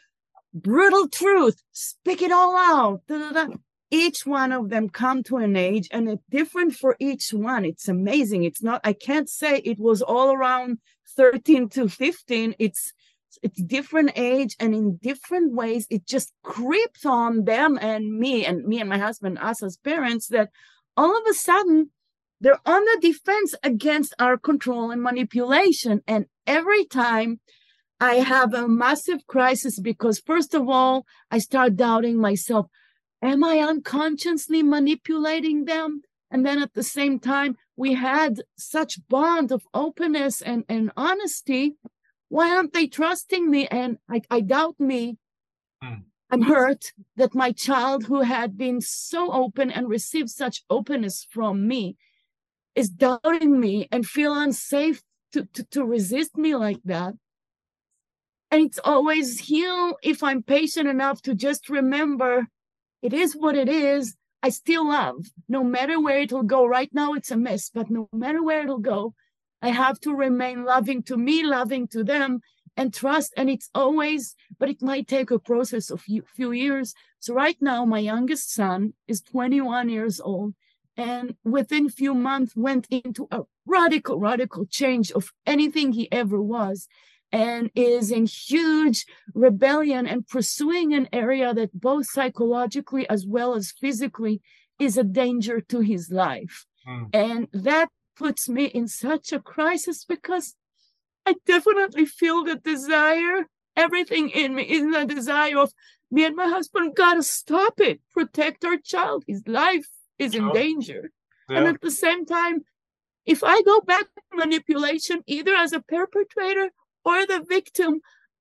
brutal truth, speak it all out. Da, da, da. Each one of them come to an age and it's different for each one. It's amazing. It's not, I can't say it was all around 13 to 15. It's it's different age and in different ways it just creeps on them and me and me and my husband us as parents that all of a sudden they're on the defense against our control and manipulation and every time i have a massive crisis because first of all i start doubting myself am i unconsciously manipulating them And then at the same time, we had such bond of openness and, and honesty. Why aren't they trusting me? And I, I doubt me. Mm. I'm hurt that my child, who had been so open and received such openness from me, is doubting me and feel unsafe to, to, to resist me like that. And it's always heal if I'm patient enough to just remember it is what it is. I still love, no matter where it'll go. Right now, it's a mess, but no matter where it'll go, I have to remain loving to me, loving to them, and trust. And it's always, but it might take a process of few, few years. So right now, my youngest son is 21 years old, and within few months went into a radical, radical change of anything he ever was and is in huge rebellion and pursuing an area that both psychologically as well as physically is a danger to his life. Mm. And that puts me in such a crisis because I definitely feel the desire, everything in me is the desire of me and my husband gotta stop it, protect our child. His life is in danger. Yeah. And at the same time, if I go back to manipulation, either as a perpetrator or the victim,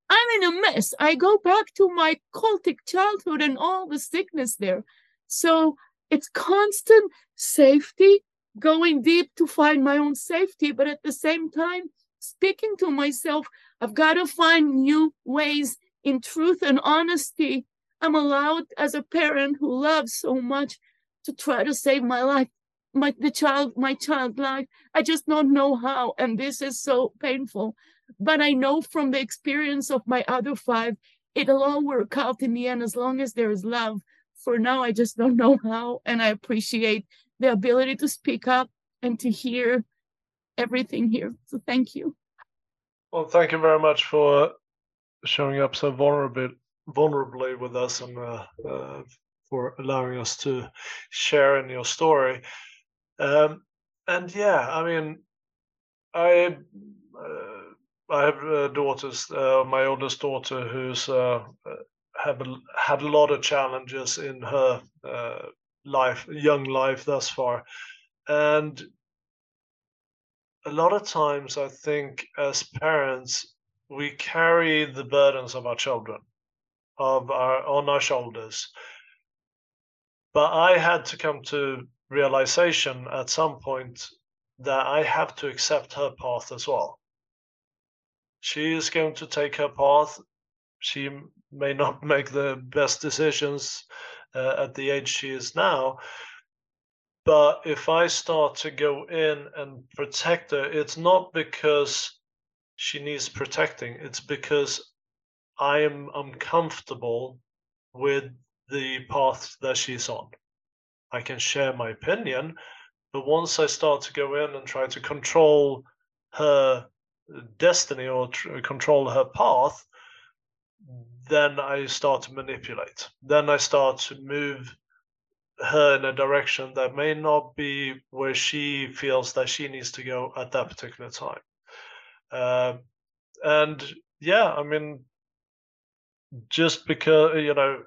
I'm in a mess. I go back to my cultic childhood and all the sickness there. So it's constant safety, going deep to find my own safety, but at the same time, speaking to myself, I've got to find new ways in truth and honesty. I'm allowed as a parent who loves so much to try to save my life, my the child, my child life. I just don't know how, and this is so painful. But I know from the experience of my other five, it'll all work out in the end as long as there is love. For now, I just don't know how. And I appreciate the ability to speak up and to hear everything here. So thank you. Well, thank you very much for showing up so vulnerably, vulnerably with us and uh, uh, for allowing us to share in your story. Um, and yeah, I mean, I. Uh, I have uh, daughters. Uh, my oldest daughter, who's uh, have a, had a lot of challenges in her uh, life, young life thus far, and a lot of times I think as parents we carry the burdens of our children of our on our shoulders. But I had to come to realization at some point that I have to accept her path as well she is going to take her path. She may not make the best decisions uh, at the age she is now. But if I start to go in and protect her, it's not because she needs protecting, it's because I am uncomfortable with the path that she's on. I can share my opinion, but once I start to go in and try to control her destiny or tr- control her path, then I start to manipulate. Then I start to move her in a direction that may not be where she feels that she needs to go at that particular time. Uh, and yeah, I mean, just because, you know,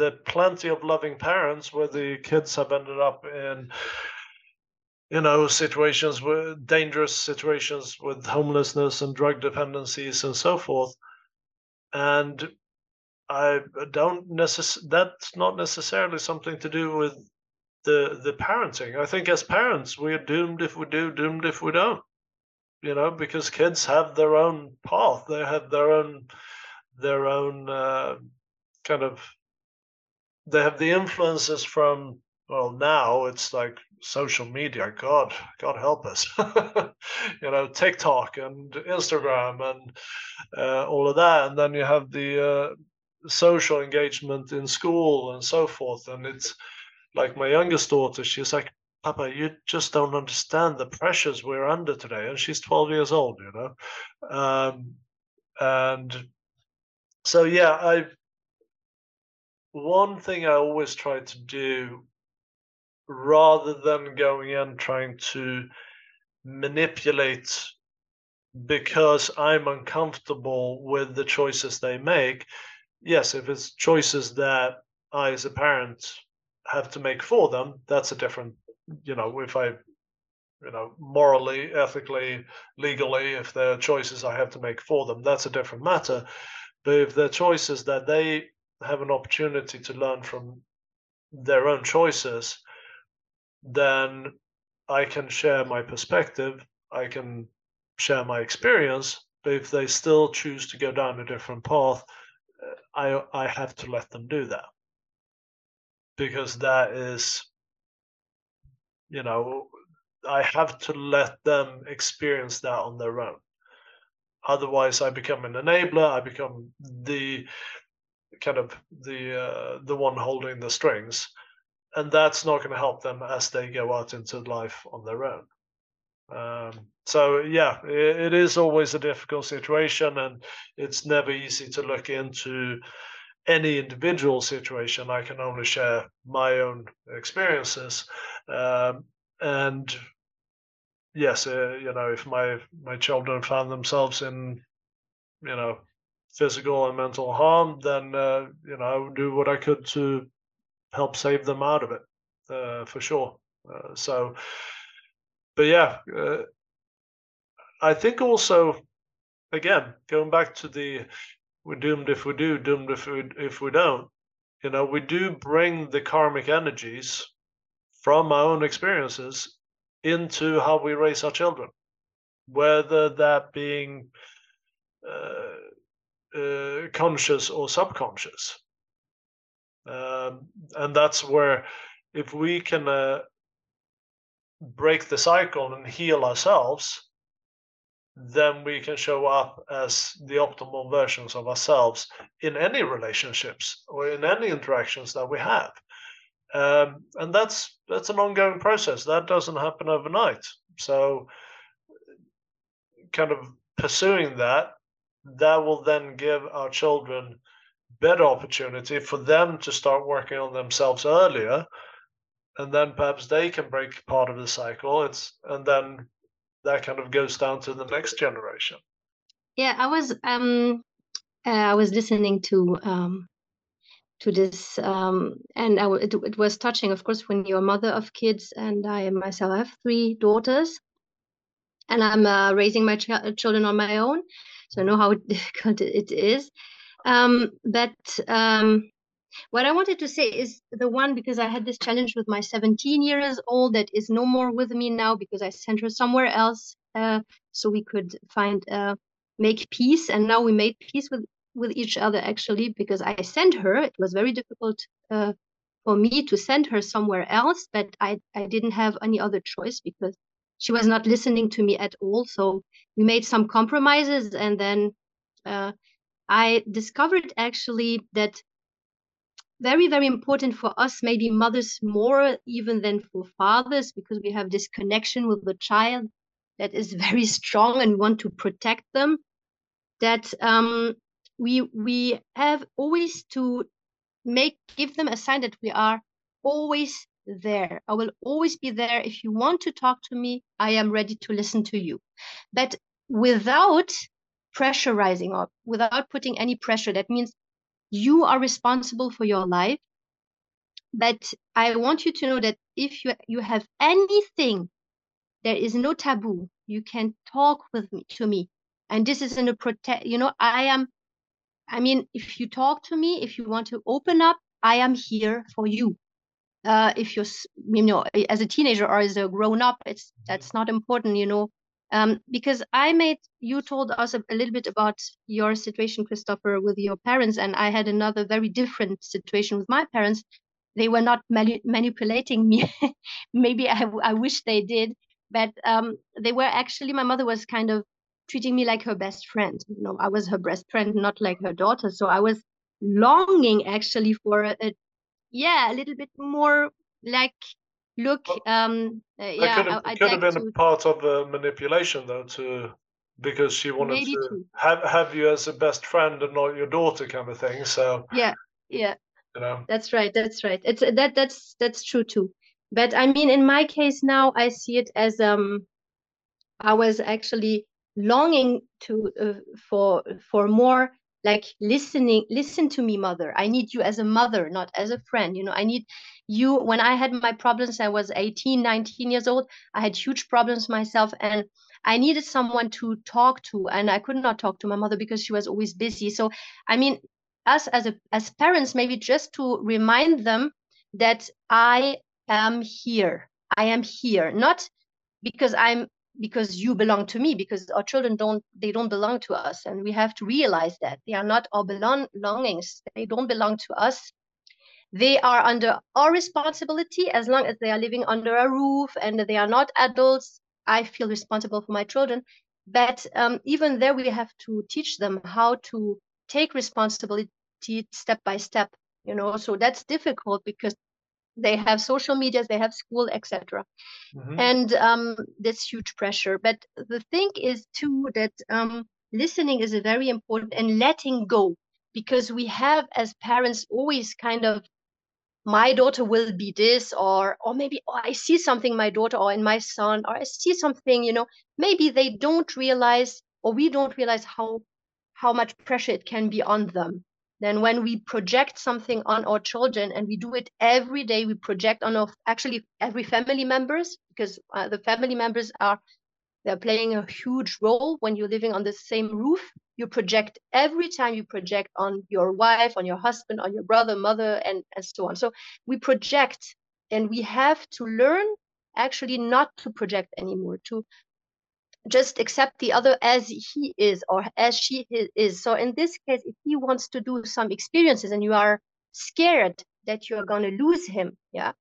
are plenty of loving parents where the kids have ended up in you know situations with dangerous situations with homelessness and drug dependencies and so forth. And i don't necess- that's not necessarily something to do with the the parenting. I think as parents we're doomed if we do doomed if we don't you know because kids have their own path. They have their own their own uh, kind of they have the influences from well now it's like social media. God god help us. You know tiktok and instagram and uh, all of that. And then you have the uh, social engagement in school and so forth. And it's like my youngest daughter she's like papa you just don't understand the pressures we're under today. And she's 12 years old you know? Um, and so yeah i one thing i always try to do rather than going in trying to manipulate because I'm uncomfortable with the choices they make. Yes, if it's choices that I, as a parent, have to make for them, that's a different you know, if I, you know, morally, ethically, legally, if there are choices I have to make for them, that's a different matter. But if there are choices that they have an opportunity to learn from their own choices, then I can share my perspective, I can share my experience. But if they still choose to go down a different path, uh, I I have to let them do that because that is, you know, I have to let them experience that on their own. Otherwise, I become an enabler. I become the kind of the uh, the one holding the strings, and that's not going to help them as they go out into life on their own. Um, so yeah, it, it is always a difficult situation, and it's never easy to look into any individual situation. I can only share my own experiences, um, and yes, uh, you know, if my my children found themselves in, you know, physical and mental harm, then uh, you know I would do what I could to help save them out of it, uh, for sure. Uh, so, but yeah, uh, I think also, again, going back to the we're doomed if we do, doomed if we if we don't. You know, we do bring the karmic energies from our own experiences into how we raise our children, whether that being uh, conscious or subconscious. Um, and that's where, if we can uh, break the cycle and heal ourselves, then we can show up as the optimal versions of ourselves in any relationships or in any interactions that we have. Um, and that's that's an ongoing process. That doesn't happen overnight. So, kind of pursuing that that will then give our children better opportunity for them to start working on themselves earlier. And then perhaps they can break part of the cycle. It's and then that kind of goes down to the next generation. Yeah i was um uh, i was listening to um to this um and I, it, it was touching of course when you're a mother of kids and i myself have three daughters. And i'm uh, raising my ch- children on my own so I know how difficult it is. Um, but um, what I wanted to say is the one because I had this challenge with my 17 years old that is no more with me now because I sent her somewhere else uh, so we could find uh, make peace, and now we made peace with with each other actually because I sent her. It was very difficult uh, for me to send her somewhere else, but I I didn't have any other choice because she was not listening to me at all. So we made some compromises, and then uh, I discovered actually that very very important for us maybe mothers more even than for fathers because we have this connection with the child that is very strong and want to protect them that um, we we have always to make give them a sign that we are always there. I will always be there. If you want to talk to me, I am ready to listen to you. But without pressurizing or without putting any pressure, that means you are responsible for your life. But I want you to know that if you, you have anything, there is no taboo. You can talk with me to me. And this is in a protect, you know, I am, I mean, if you talk to me, if you want to open up, I am here for you uh, if you're you know as a teenager or as a grown up it's mm-hmm. that's not important you know. Um, because i made you told us a, a, little bit about your situation christopher with your parents and i had another very different situation with my parents. They were not mani- manipulating me. Maybe I, I wish they did but um, they were actually my mother was kind of treating me like her best friend. You know i was her best friend not like her daughter. So i was longing actually for a, a yeah a little bit more like look um uh, yeah could have, could have been to... a part of uh, manipulation though to because she wanted Maybe to too. have have you as a best friend and not your daughter kind of thing so yeah yeah. You know. That's right that's right. It's that that's that's true too. But i mean in my case now i see it as um i was actually longing to uh, for for more like listening listen to me mother. I need you as a mother not as a friend you know? I need you. When i had my problems i was 18 19 years old i had huge problems myself and i needed someone to talk to and i could not talk to my mother because she was always busy. So i mean us as a as parents maybe just to remind them that i am here. I am here. Not because i'm because you belong to me because our children don't they don't belong to us. And we have to realize that they are not our belongings. They don't belong to us. They are under our responsibility as long as they are living under a roof and they are not adults. I feel responsible for my children. But um, even there we have to teach them how to take responsibility step by step you know. So that's difficult because they have social medias they have school etc mm-hmm. and um, this huge pressure. But the thing is too that um, listening is very important and letting go because we have as parents always kind of my daughter will be this or or maybe oh, i see something my daughter or in my son or i see something you know. Maybe they don't realize or we don't realize how how much pressure it can be on them then when we project something on our children and we do it every day. We project on our actually every family members because uh, the family members are they're playing a huge role when you're living on the same roof. You project every time you project on your wife on your husband on your brother mother and, and so on. So we project and we have to learn actually not to project anymore to just accept the other as he is or as she is. So in this case, if he wants to do some experiences and you are scared that you are going to lose him, yeah,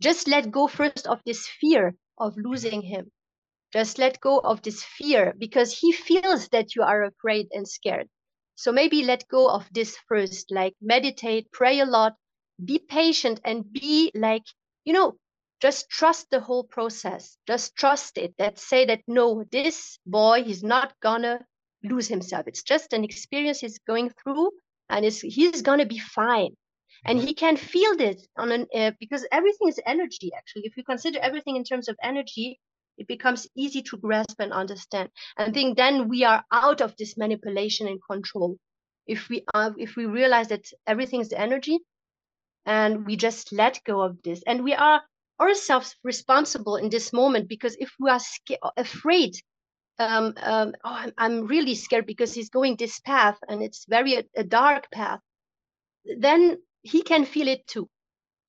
just let go first of this fear of losing him. Just let go of this fear because he feels that you are afraid and scared. So maybe let go of this first, like meditate, pray a lot, be patient, and be like, you know, just trust the whole process. Just trust it. That say that no this boy he's not gonna lose himself. It's just an experience he's going through and he's gonna be fine. And he can feel this on an uh, because everything is energy actually. If you consider everything in terms of energy it becomes easy to grasp and understand. And I think then we are out of this manipulation and control. If we are if we realize that everything is energy and we just let go of this. And we are ourselves responsible in this moment because if we are scared, afraid um, um, oh, I'm, I'm, really scared because he's going this path and it's very a, a dark path then he can feel it too.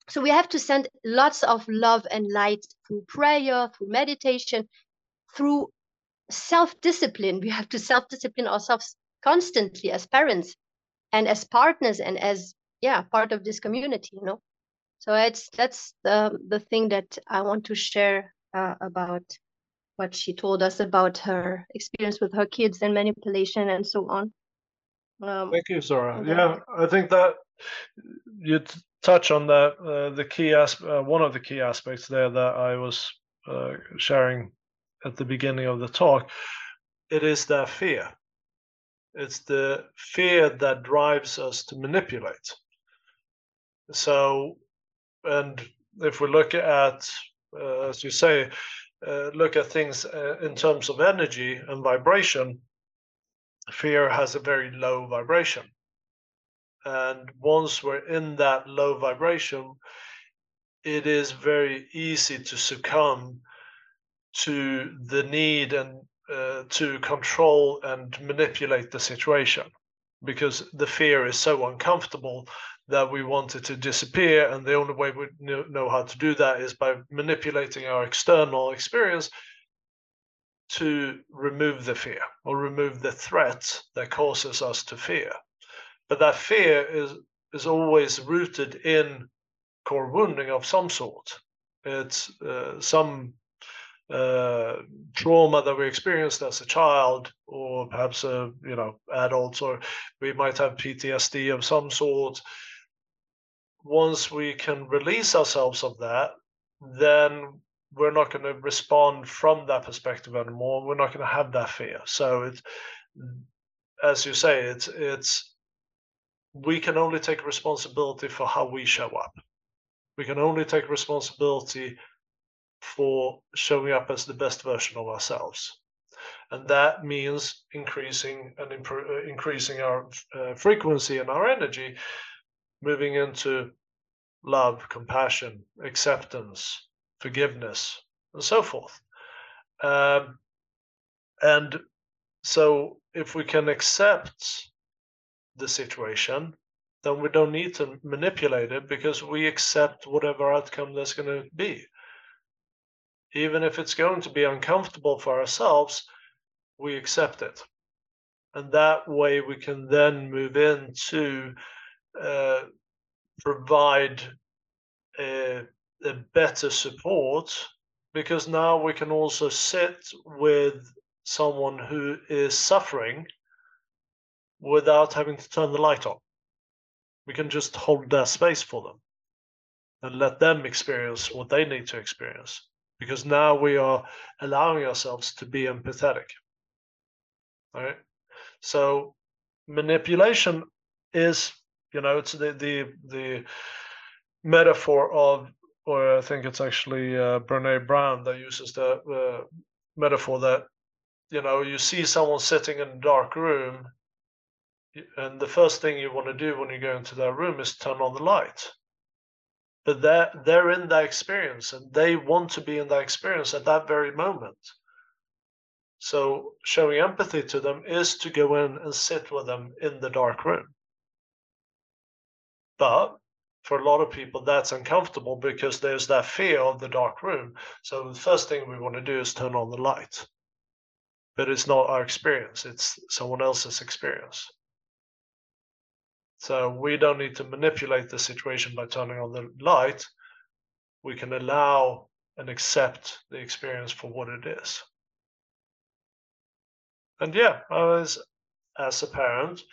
So we have to send lots of love and light through prayer through meditation through self-discipline. We have to self-discipline ourselves constantly as parents and as partners and as yeah part of this community you know so it's that's the the thing that I want to share uh, about what she told us about her experience with her kids and manipulation and so on. Um, Thank you, Zora. Yeah, I think that you touch on that uh, the key aspect, uh, one of the key aspects there that I was uh, sharing at the beginning of the talk. It is that fear. It's the fear that drives us to manipulate. So and if we look at, uh, as you say, uh, look at things uh, in terms of energy and vibration, fear has a very low vibration. And once we're in that low vibration, it is very easy to succumb to the need and uh, to control and manipulate the situation because the fear is so uncomfortable that we wanted to disappear. And the only way we know how to do that is by manipulating our external experience to remove the fear or remove the threat that causes us to fear. But that fear is, is always rooted in core wounding of some sort. It's uh, some uh, trauma that we experienced as a child, or perhaps a you know adults, or we might have PTSD of some sort once we can release ourselves of that, then we're not going to respond from that perspective anymore. We're not going to have that fear. So it's, as you say, it's it's we can only take responsibility for how we show up. We can only take responsibility for showing up as the best version of ourselves. and that means increasing and increasing our uh, frequency and our energy, moving into love, compassion, acceptance, forgiveness, and so forth. Um, and so, if we can accept the situation, then we don't need to manipulate it because we accept whatever outcome there's going to be. Even if it's going to be uncomfortable for ourselves, we accept it. And that way we can then move into uh, provide a, a better support because now we can also sit with someone who is suffering without having to turn the light on. We can just hold their space for them and let them experience what they need to experience because now we are allowing ourselves to be empathetic. Right? So manipulation is, you know, it's the the the metaphor of, or I think it's actually uh, Brene Brown that uses the uh, metaphor that, you know, you see someone sitting in a dark room and the first thing you want to do when you go into that room is turn on the light. But they're they're in that experience and they want to be in that experience at that very moment. So showing empathy to them is to go in and sit with them in the dark room but for a lot of people that's uncomfortable because there's that fear of the dark room so the first thing we want to do is turn on the light but it's not our experience it's someone else's experience so we don't need to manipulate the situation by turning on the light. We can allow and accept the experience for what it is. And yeah, as, as a parent,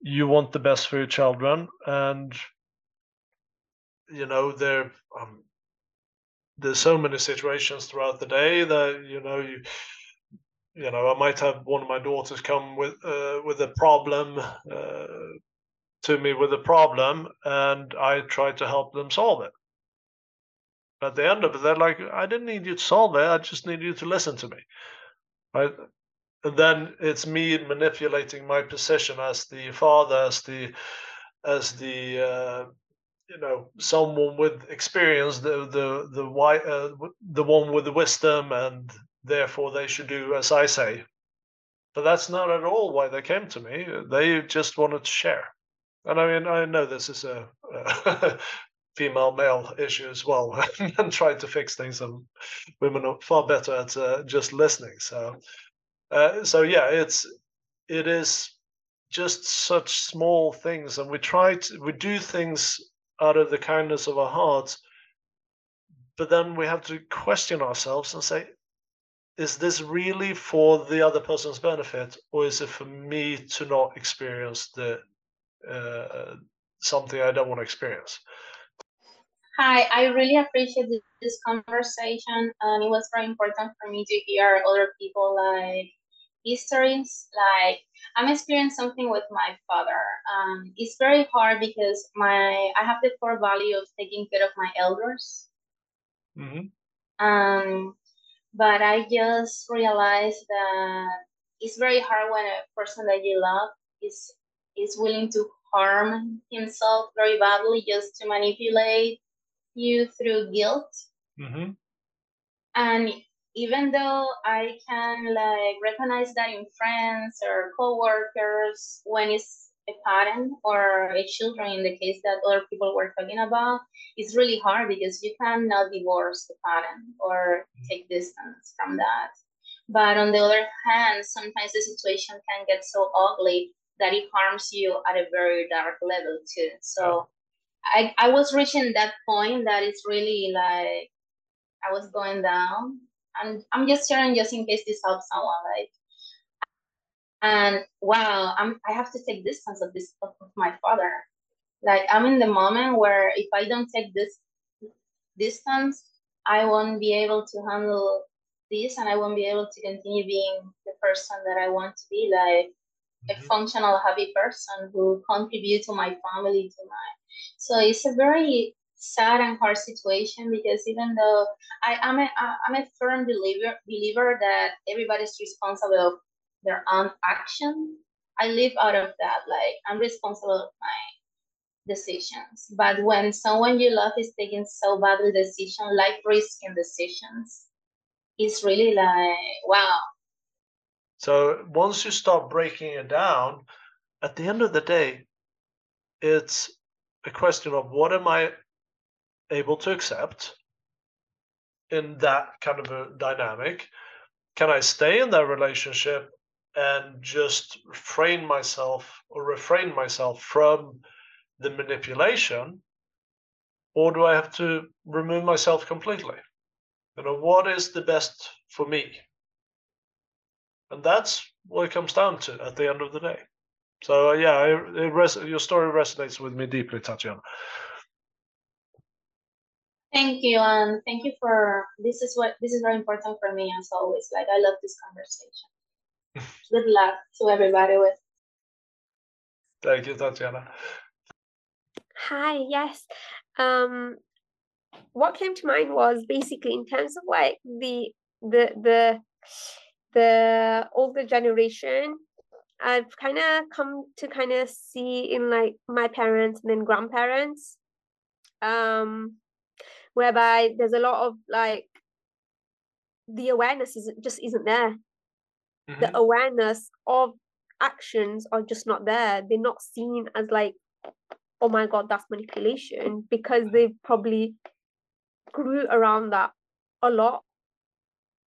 you want the best for your children, and you know there um, there's so many situations throughout the day that you know you you know, I might have one of my daughters come with uh, with a problem uh, to me with a problem, and I try to help them solve it. At the end of it, they're like, "I didn't need you to solve it. I just need you to listen to me." Right? And then it's me manipulating my position as the father, as the as the uh, you know someone with experience, the the the uh, the one with the wisdom and therefore they should do as I say. But that's not at all why they came to me. They just wanted to share. And I mean, I know this is a, a female male issue as well, and trying to fix things. And women are far better at uh, just listening. So, uh, so yeah, it's it is just such small things, and we try to we do things out of the kindness of our hearts, but then we have to question ourselves and say, is this really for the other person's benefit or is it for me to not experience the uh, something i don't want to experience? Hi i really appreciate this conversation and it was very important for me to hear other people like histories like i'm experiencing something with my father um, it's very hard because my i have the core value of taking care of my elders mm-hmm. um, but I just realized that it's very hard when a person that you love is is willing to harm himself very badly just to manipulate you through guilt. Mm-hmm. And even though I can like recognize that in friends or coworkers when it's a parent or a children in the case that other people were talking about it's really hard because you cannot divorce the parent or take distance from that. But on the other hand sometimes the situation can get so ugly that it harms you at a very dark level too. So I, I was reaching that point that it's really like I was going down and I'm just sharing just in case this helps someone like and wow i'm i have to take distance of this of my father like i'm in the moment where if i don't take this distance i won't be able to handle this and i won't be able to continue being the person that i want to be like mm-hmm. a functional happy person who contribute to my family to my so it's a very sad and hard situation because even though I, I'm a I'm a firm believer believer that everybody's responsible of their own action. I live out of that. Like I'm responsible of my decisions. But when someone you love is taking so badly decision, life risking decisions, it's really like wow. So once you start breaking it down, at the end of the day, it's a question of what am I able to accept in that kind of a dynamic? Can I stay in that relationship and just refrain myself or refrain myself from the manipulation? Or do I have to remove myself completely? You know, what is the best for me? And that's what it comes down to at the end of the day. So yeah, it, it res- your story resonates with me deeply, Tatiana. Thank you, and thank you for this. Is what this is very important for me as always. Like I love this conversation. Good luck to everybody with. Thank you, Tatiana. Hi. Yes. Um, what came to mind was basically in terms of like the the the the older generation I've kind of come to kind of see in like my parents and then grandparents, um, whereby there's a lot of like the awareness is just isn't there. Mm-hmm. The awareness of actions are just not there. They're not seen as like, oh my god, that's manipulation because they probably grew around that a lot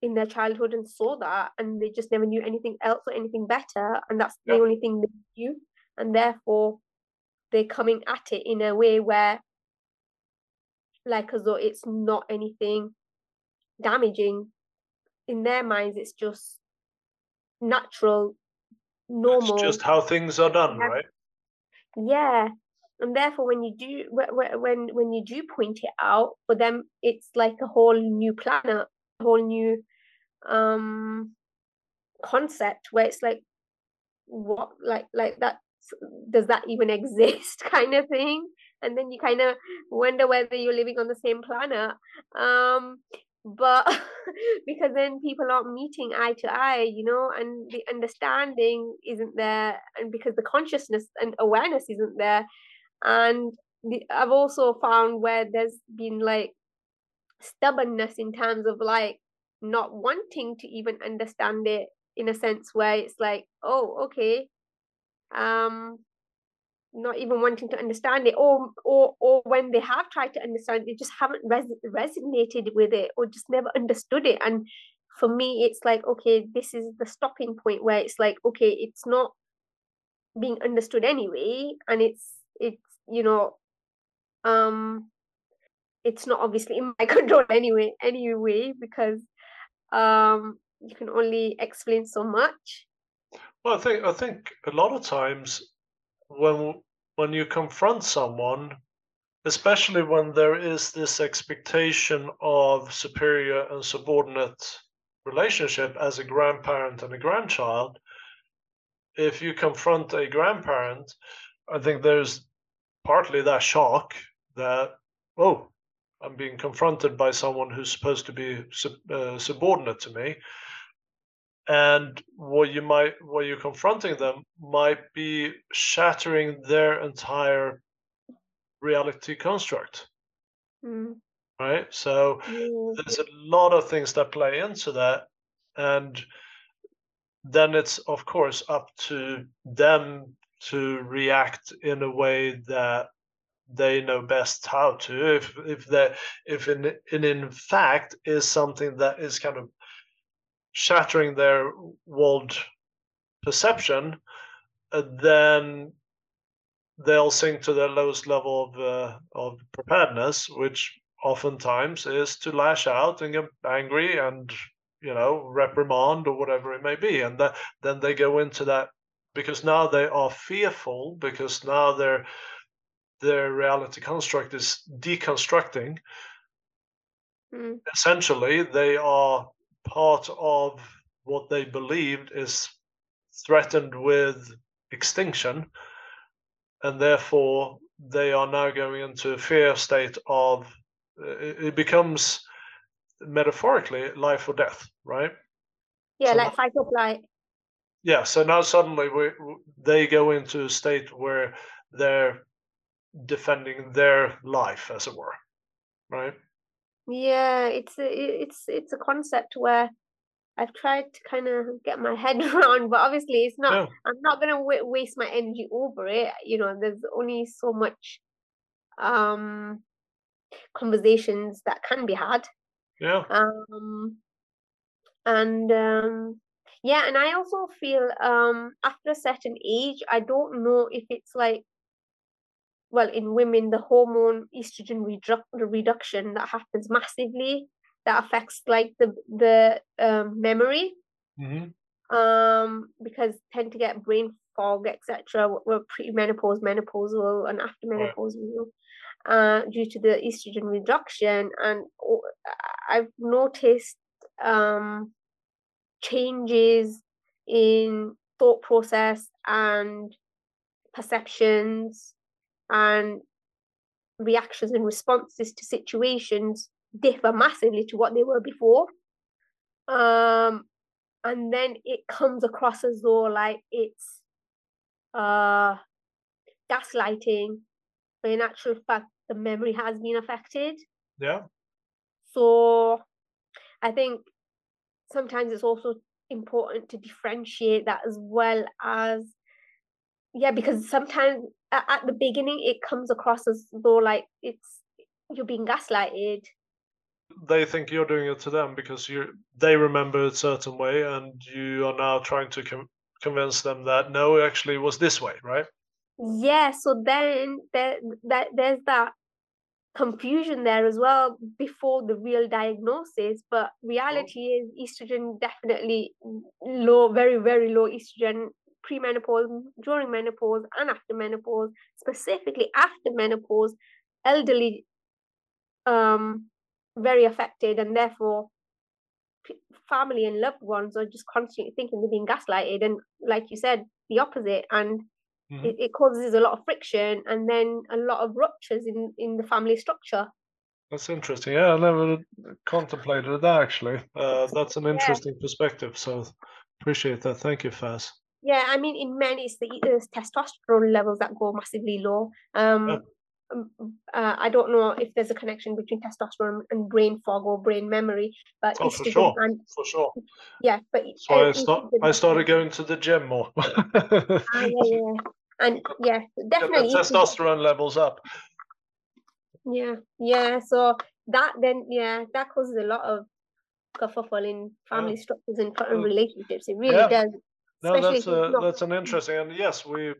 in their childhood and saw that and they just never knew anything else or anything better and that's the only thing they knew and therefore they're coming at it in a way where like as though it's not anything damaging. In their minds it's just natural normal. it's just how things are done yeah. right? Yeah. And therefore when you do when when you do point it out for them it's like a whole new planet a whole new um concept where it's like what like like that does that even exist kind of thing and then you kind of wonder whether you're living on the same planet. Um but because then people aren't meeting eye to eye you know and the understanding isn't there and because the consciousness and awareness isn't there. And the, i've also found where there's been like stubbornness in terms of like not wanting to even understand it in a sense where it's like oh okay um not even wanting to understand it or or or when they have tried to understand they just haven't res- resonated with it or just never understood it and for me it's like okay this is the stopping point where it's like okay it's not being understood anyway and it's it's you know um it's not obviously in my control anyway anyway because um, you can only explain so much. Well, I think I think a lot of times when when you confront someone, especially when there is this expectation of superior and subordinate relationship as a grandparent and a grandchild, if you confront a grandparent, I think there's partly that shock that, oh, I'm being confronted by someone who's supposed to be sub, uh, subordinate to me, and what you might what you're confronting them might be shattering their entire reality construct. Mm. Right. So mm. there's a lot of things that play into that, and then it's of course up to them to react in a way that they know best how to if if that if in, in in fact is something that is kind of shattering their world perception uh, then they'll sink to their lowest level of uh, of preparedness which oftentimes is to lash out and get angry and you know reprimand or whatever it may be and that then they go into that because now they are fearful because now they're their reality construct is deconstructing. Mm. Essentially, they are part of what they believed is threatened with extinction, and therefore they are now going into a fear state of it becomes metaphorically life or death, right? Yeah, so like fight or flight. Yeah, so now suddenly we they go into a state where they're defending their life, as it were, right? Yeah, it's a, it's it's a concept where I've tried to kind of get my head around, but obviously it's not. Yeah. I'm not gonna waste my energy over it. You know, there's only so much um conversations that can be had. Yeah. Um, and um, yeah, and I also feel um after a certain age, I don't know if it's like well in women the hormone estrogen redu- reduction that happens massively that affects like the the um, memory mm-hmm. um because tend to get brain fog etc we're pre-menopause menopausal and after menopausal right. uh, due to the estrogen reduction and i've noticed um changes in thought process and perceptions and reactions and responses to situations differ massively to what they were before. Um, and then it comes across as though like it's uh, gaslighting, but in actual fact, the memory has been affected. Yeah. So I think sometimes it's also important to differentiate that as well as yeah because sometimes at the beginning it comes across as though like it's you're being gaslighted they think you're doing it to them because you they remember a certain way and you are now trying to com- convince them that no it actually was this way right yeah so then there that there's that confusion there as well before the real diagnosis but reality oh. is estrogen definitely low very very low estrogen premenopause during menopause and after menopause specifically after menopause elderly um very affected and therefore family and loved ones are just constantly thinking they're being gaslighted and like you said the opposite and mm-hmm. it, it, causes a lot of friction and then a lot of ruptures in in the family structure. That's interesting. Yeah i never contemplated that actually. Uh, that's an interesting yeah. perspective so appreciate that. Thank you Faz yeah i mean in men it's the testosterone levels that go massively low um yeah. Um, uh, I don't know if there's a connection between testosterone and brain fog or brain memory, but oh, for sure, and, for sure. Yeah, but so uh, I, start, I started going to the gym more. ah, yeah, yeah, and yeah, definitely testosterone levels up. Yeah, yeah. So that then, yeah, that causes a lot of kerfuffle in family yeah. structures and relationships. It really yeah. does. No, that's a, that's an interesting, and yes, we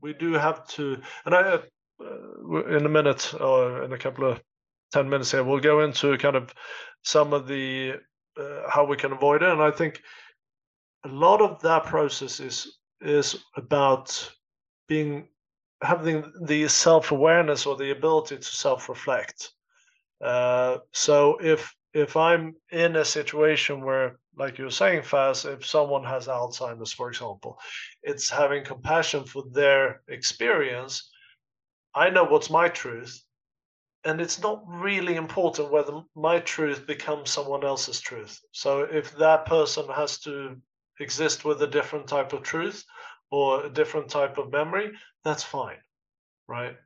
we do have to, and I uh, in a minute or in a couple of 10 minutes here, we'll go into kind of some of the uh, how we can avoid it. And I think a lot of that process is is about being having the self-awareness or the ability to self-reflect. Uh, so if if I'm in a situation where, like you're saying, Faz, if someone has Alzheimer's, for example, it's having compassion for their experience I know what's my truth, and it's not really important whether my truth becomes someone else's truth. So if that person has to exist with a different type of truth or a different type of memory, that's fine, right?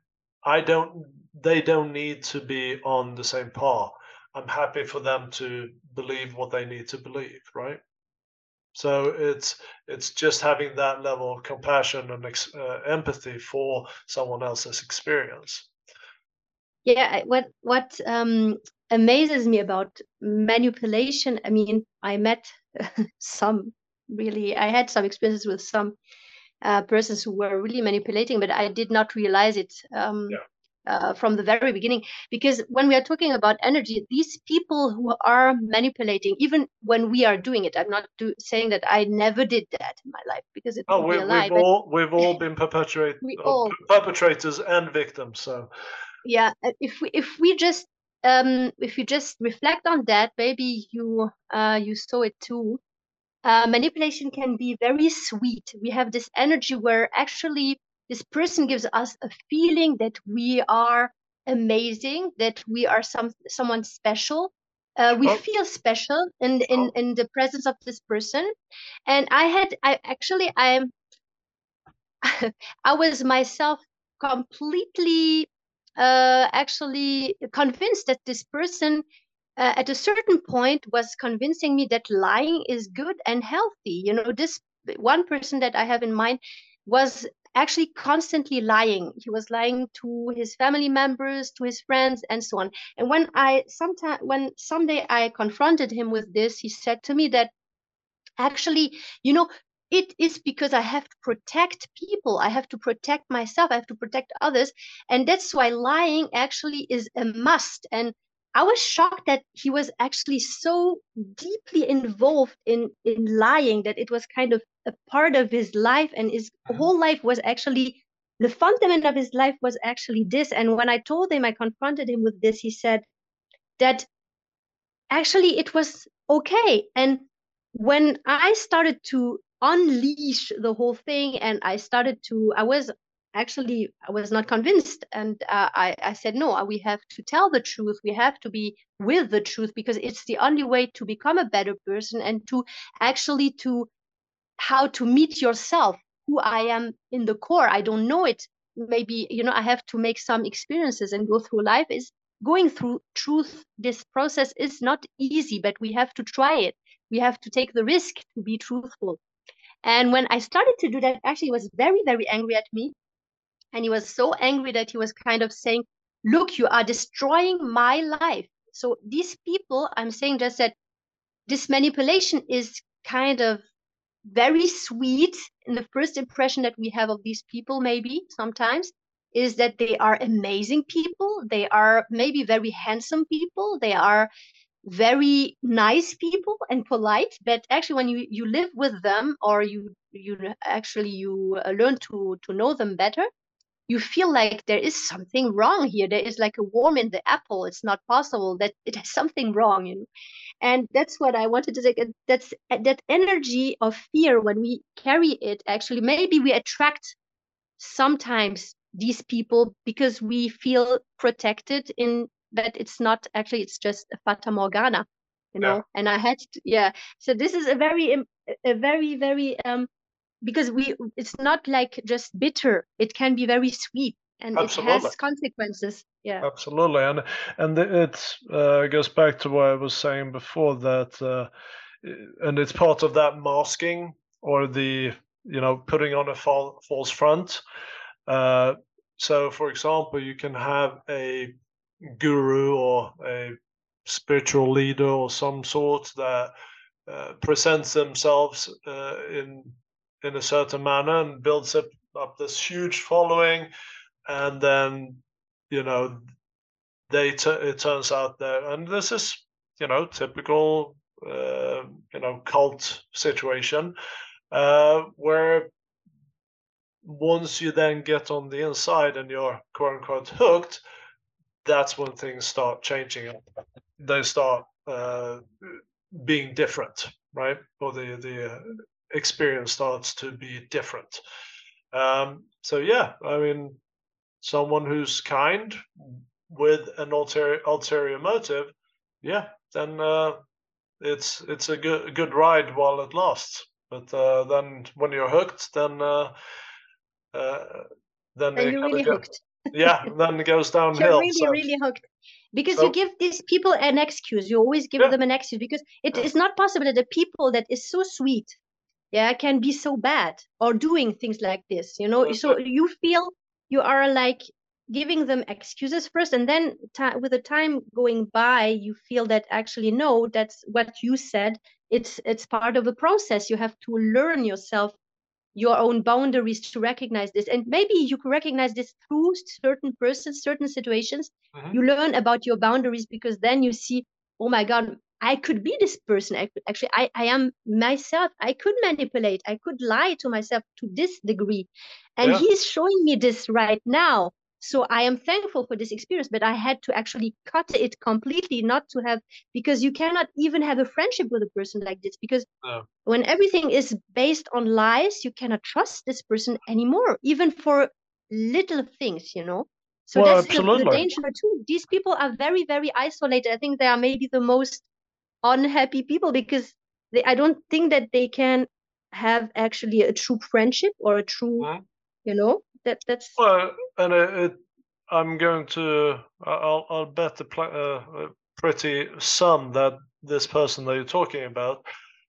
I don't, they don't need to be on the same par. I'm happy for them to believe what they need to believe, right? So it's it's just having that level of compassion and uh, empathy for someone else's experience. Yeah, what what um, amazes me about manipulation. I mean, I met some really. I had some experiences with some uh, persons who were really manipulating, but I did not realize it. Um, yeah uh, from the very beginning. Because when we are talking about energy these people who are manipulating even when we are doing it i'm not do, saying that i never did that in my life because it oh we, have all we've all been perpetuate, we uh, all, perpetrators and victims so. Yeah uh, if we if we just um if you just reflect on that maybe you uh you saw it too. Uh, manipulation can be very sweet. We have this energy where actually this person gives us a feeling that we are amazing, that we are some someone special. Uh, we oh. feel special in in oh. in the presence of this person, and I had I actually I'm I was myself completely uh, actually convinced that this person uh, at a certain point was convincing me that lying is good and healthy you know this one person that i have in mind was actually constantly lying he was lying to his family members to his friends and so on and when i sometime when someday i confronted him with this he said to me that actually you know it is because I have to protect people. I have to protect myself. I have to protect others. And that's why lying actually is a must. And I was shocked that he was actually so deeply involved in, in lying that it was kind of a part of his life and his mm-hmm. whole life was actually the fundament of his life was actually this. And when I told him, I confronted him with this, he said that actually it was okay. And when I started to unleash the whole thing and i started to i was actually i was not convinced. And uh, I, I said no we have to tell the truth. We have to be with the truth because it's the only way to become a better person and to actually to how to meet yourself who i am in the core. I don't know it. Maybe you know i have to make some experiences and go through life is going through truth. This process is not easy but we have to try it. We have to take the risk to be truthful. And when I started to do that, actually, was very, very angry at me. And he was so angry that he was kind of saying, Look, you are destroying my life. So these people, I'm saying just that this manipulation is kind of very sweet in the first impression that we have of these people, maybe sometimes, is that they are amazing people. They are maybe very handsome people. They are very nice people and polite but actually when you you live with them or you you actually you uh, learn to to know them better you feel like there is something wrong here. There is like a worm in the apple. It's not possible that it has something wrong you know? And that's what i wanted to say that's that energy of fear when we carry it actually maybe we attract sometimes these people because we feel protected in but it's not actually it's just a fata morgana you know? Yeah. and i had to, yeah. So this is a very a very very um because we it's not like just bitter. It can be very sweet and absolutely. it has consequences. Yeah. Absolutely. And and it uh, goes back to what i was saying before that uh, and it's part of that masking or the you know putting on a false front. Uh, so for example you can have a guru or a spiritual leader or some sort that uh, presents themselves uh, in in a certain manner and builds up, up this huge following and then you know they t- it turns out that and this is you know typical uh, you know cult situation uh, where once you then get on the inside and you're quote unquote hooked that's when things start changing. They start uh, being different, right? Or the the uh, experience starts to be different. Um, so yeah, I mean, someone who's kind with an ulterior ulterior motive, yeah, then uh, it's it's a good good ride while it lasts. But uh, then when you're hooked, then uh, uh, then, then you're really hooked yeah, then it goes downhill. You're really, so. really hooked. Because so, you give these people an excuse. You always give yeah. them an excuse because it is not possible that the people that is so sweet, yeah, can be so bad or doing things like this. You know, okay. so you feel you are like giving them excuses first, and then t- with the time going by, you feel that actually no, that's what you said. It's it's part of a process. You have to learn yourself your own boundaries to recognize this and maybe you can recognize this through certain persons certain situations mm-hmm. you learn about your boundaries because then you see oh my god i could be this person. I could, actually I, I am myself. I could manipulate. I could lie to myself to this degree. And yeah. he's showing me this right now. So i am thankful for this experience but i had to actually cut it completely not to have because you cannot even have a friendship with a person like this because no. when everything is based on lies you cannot trust this person anymore even for little things you know? So well, that's the, the, danger too. These people are very very isolated. I think they are maybe the most unhappy people because they i don't think that they can have actually a true friendship or a true mm-hmm. you know that that's well and it, it, i'm going to i'll, I'll bet a, uh, pretty sum that this person that you're talking about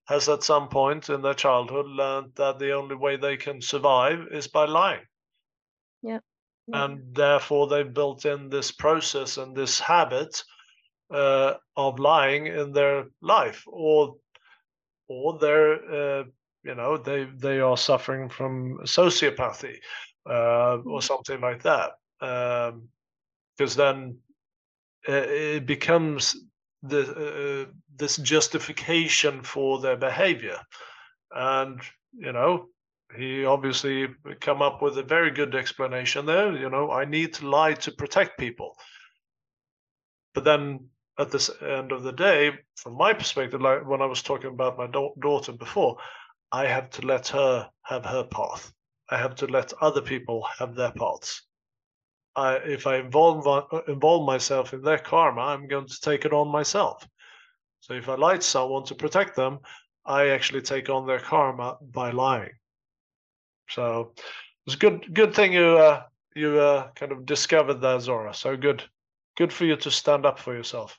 has at some point in their childhood learned that the only way they can survive is by lying yeah, yeah. and therefore they've built in this process and this habit uh, of lying in their life or or they're uh, you know they they are suffering from sociopathy uh, or mm. something like that because um, then uh, it becomes the, uh, this justification for their behavior and you know he obviously come up with a very good explanation there you know i need to lie to protect people but then at this end of the day from my perspective like when i was talking about my da- daughter before I have to let her have her path. I have to let other people have their paths. I, if I involve involve myself in their karma, I'm going to take it on myself. So if I lie to someone to protect them, I actually take on their karma by lying. So it's a good good thing you uh, you uh, kind of discovered that Zora. So good good for you to stand up for yourself.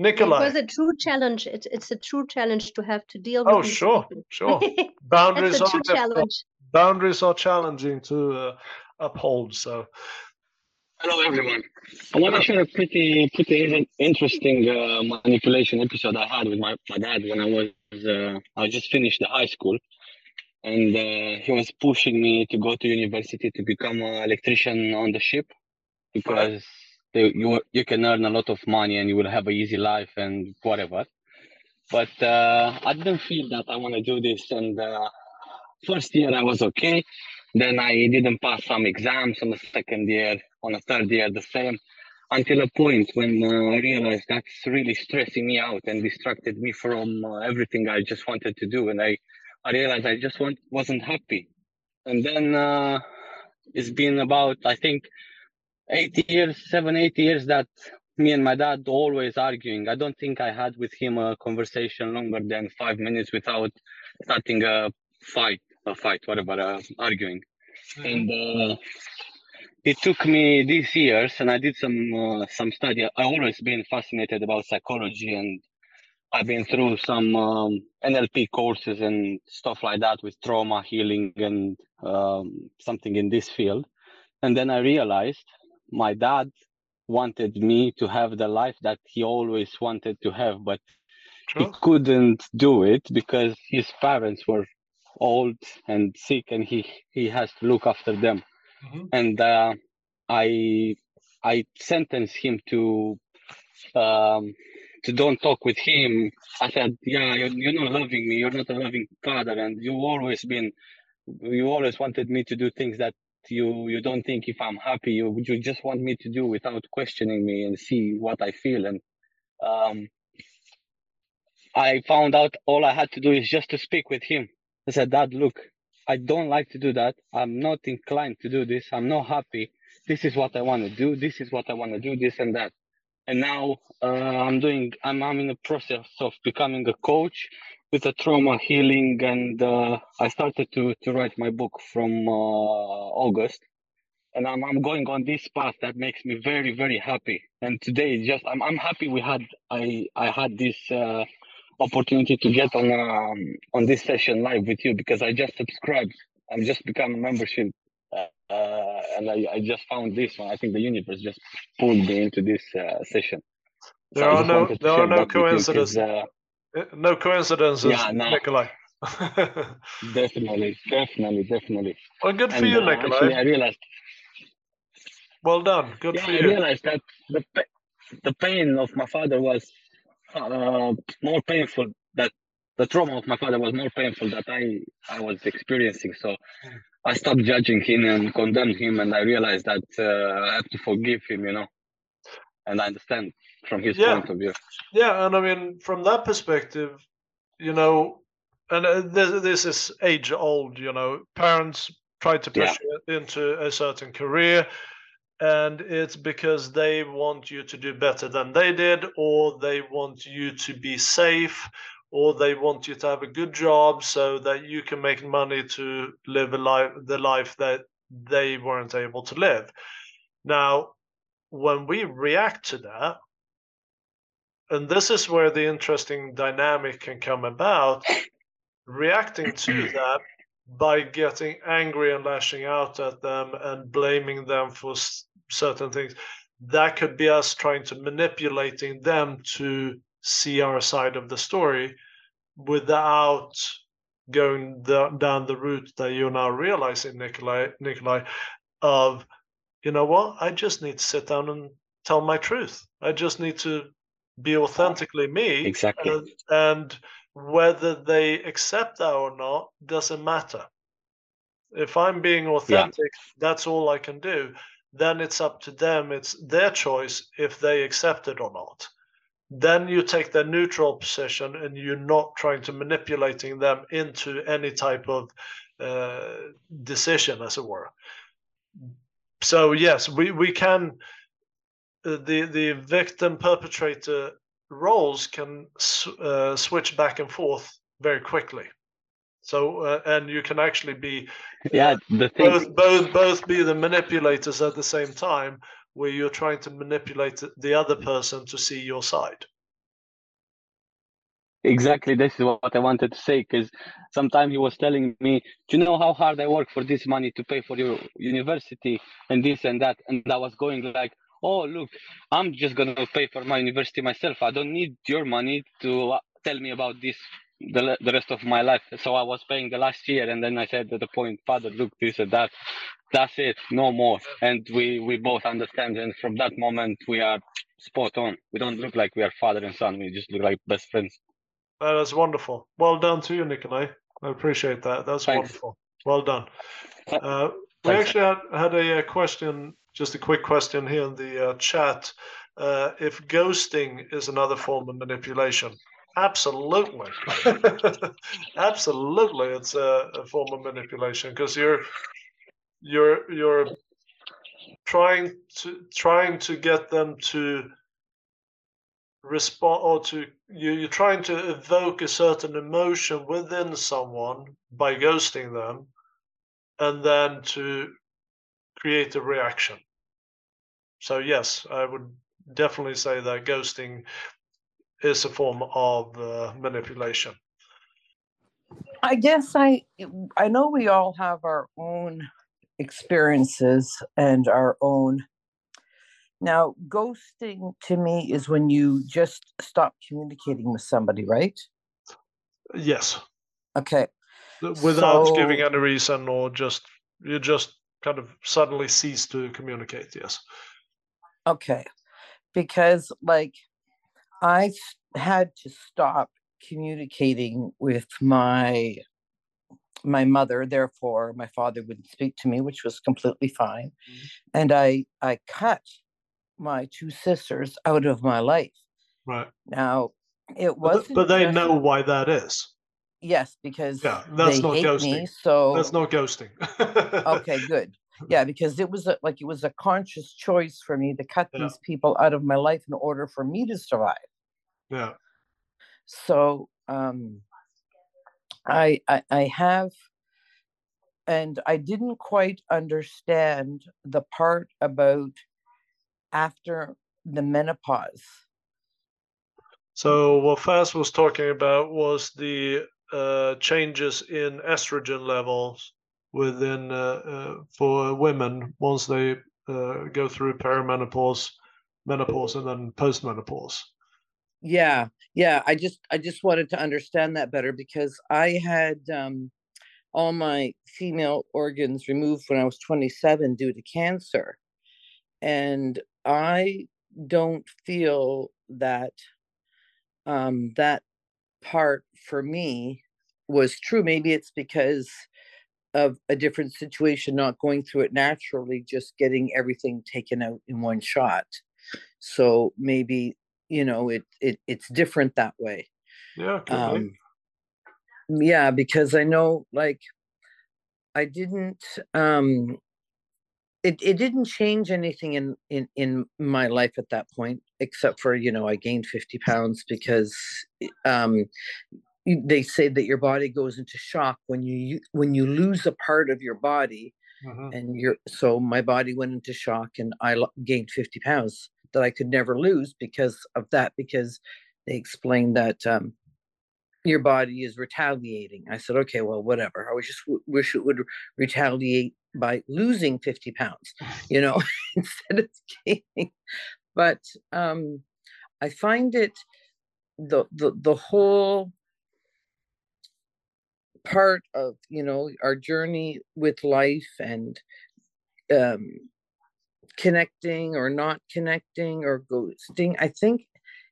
Nikolai. It was a true challenge. It's it's a true challenge to have to deal with. Oh, sure, people. sure. Boundaries are challenge. boundaries are challenging to uh, uphold. So, hello everyone. I want to share a pretty pretty interesting uh, manipulation episode I had with my, my dad when I was uh, I just finished the high school, and uh, he was pushing me to go to university to become an electrician on the ship because they, you you can earn a lot of money and you will have an easy life and whatever. But uh, I didn't feel that I want to do this. And uh, first year I was okay. Then I didn't pass some exams on the second year. On the third year, the same. Until a point when uh, I realized that's really stressing me out and distracted me from uh, everything I just wanted to do. And I, I realized I just want, wasn't happy. And then uh, it's been about, I think, eight years, seven, eight years that me and my dad always arguing. I don't think I had with him a conversation longer than five minutes without starting a fight, a fight, whatever, uh, arguing. Mm-hmm. And uh, it took me these years, and I did some uh, some study. I always been fascinated about psychology, and I've been through some um, NLP courses and stuff like that with trauma healing and um, something in this field. And then I realized my dad wanted me to have the life that he always wanted to have, but he couldn't do it because his parents were old and sick, and he he has to look after them. Mm-hmm. And uh, I I sentenced him to um, to don't talk with him. I said, "Yeah, you're, you're not loving me. You're not a loving father, and you've always been." You always wanted me to do things that you you don't think if i'm happy you you just want me to do without questioning me and see what i feel. And um i found out all i had to do is just to speak with him. I said dad look i don't like to do that. I'm not inclined to do this. I'm not happy. This is what i want to do. This is what i want to do this and that. And now uh, i'm doing I'm, I'm in the process of becoming a coach with a trauma healing and uh, i started to to write my book from uh, august. And I'm, I'm going on this path that makes me very very happy. And today just i'm, I'm happy we had i i had this uh, opportunity to get on um, on this session live with you because i just subscribed. I'm just become a membership uh, uh, and I, I just found this one. I think the universe just pulled me into this uh, session. There so are no there are no coincidences no coincidences, yeah, no. Nikolai. definitely, definitely, definitely. Well, good for and, you, uh, Nikolai. Actually, I realized. Well done. Good yeah, for you. I realized that the the pain of my father was uh, more painful that the trauma of my father was more painful that I I was experiencing. So I stopped judging him and condemned him, and I realized that uh, I have to forgive him, you know, and I understand from his yeah. point of view. Yeah, and I mean from that perspective, you know, and uh, this, this is age old, you know, parents try to push yeah. you into a certain career and it's because they want you to do better than they did or they want you to be safe or they want you to have a good job so that you can make money to live a life the life that they weren't able to live now when we react to that and this is where the interesting dynamic can come about reacting to that by getting angry and lashing out at them and blaming them for certain things. That could be us trying to manipulating them to see our side of the story without going the, down the route that you're now realizing nikolai nikolai of you know what? I just need to sit down and tell my truth. I just need to be authentically me exactly and, and whether they accept that or not doesn't matter if i'm being authentic yeah. that's all i can do then it's up to them. It's their choice if they accept it or not. Then you take the neutral position and you're not trying to manipulating them into any type of uh, decision, as it were. So yes, we we can. Uh, the the victim perpetrator roles can uh, switch back and forth very quickly. So uh, and you can actually be yeah the thing both both both be the manipulators at the same time, where you're trying to manipulate the other person to see your side. Exactly, this is what I wanted to say. Because sometimes he was telling me, "Do you know how hard I work for this money to pay for your university and this and that?" And I was going like, "Oh, look, I'm just gonna pay for my university myself. I don't need your money to uh, tell me about this the, the rest of my life. So I was paying the last year, and then I said at the point, Father, look, this and that. That's it, no more. And we we both understand. And from that moment, we are spot on. We don't look like we are father and son. We just look like best friends. That is wonderful. Well done to you, Nikolai. I appreciate that. That's Thanks. wonderful. Well done. Uh, we actually had, had a, a, question, just a quick question here in the uh, chat. Uh, if ghosting is another form of manipulation, Absolutely. Absolutely. It's a, a, form of manipulation because you're you're you're trying to trying to get them to respond or to you, you're trying to evoke a certain emotion within someone by ghosting them and then to create a reaction so yes i would definitely say that ghosting is a form of uh, manipulation. I guess I I know we all have our own experiences and our own now ghosting to me is when you just stop communicating with somebody, right? Yes. Okay. Without so, giving any reason or just you just kind of suddenly cease to communicate, yes. Okay. Because like I had to stop communicating with my my mother therefore my father wouldn't speak to me which was completely fine mm-hmm. and i i cut my two sisters out of my life right now it was but, but they know why that is yes because yeah that's not ghosting. me, so that's not ghosting. Okay good. Yeah because it was a, like it was a conscious choice for me to cut yeah. these people out of my life in order for me to survive. Yeah. So um, I, I I have, and I didn't quite understand the part about after the menopause. So what Faz was talking about was the uh, changes in estrogen levels within uh, uh, for women once they uh, go through perimenopause, menopause, and then postmenopause. Yeah yeah i just i just wanted to understand that better because i had um all my female organs removed when i was 27 due to cancer. And i don't feel that um that part for me was true. Maybe it's because of a different situation, not going through it naturally, just getting everything taken out in one shot. So maybe you know it it it's different that way. Yeah. Um, yeah, because I know like I didn't um it, it didn't change anything in, in in my life at that point except for you know i gained 50 pounds because um they say that your body goes into shock when you when you lose a part of your body mm-hmm. and you're so my body went into shock and i gained 50 pounds that i could never lose because of that because they explained that um your body is retaliating i said okay well whatever i was just w- wish it would retaliate by losing 50 pounds you know instead of gaining. But um i find it the the, the whole part of you know our journey with life and um connecting or not connecting or ghosting i think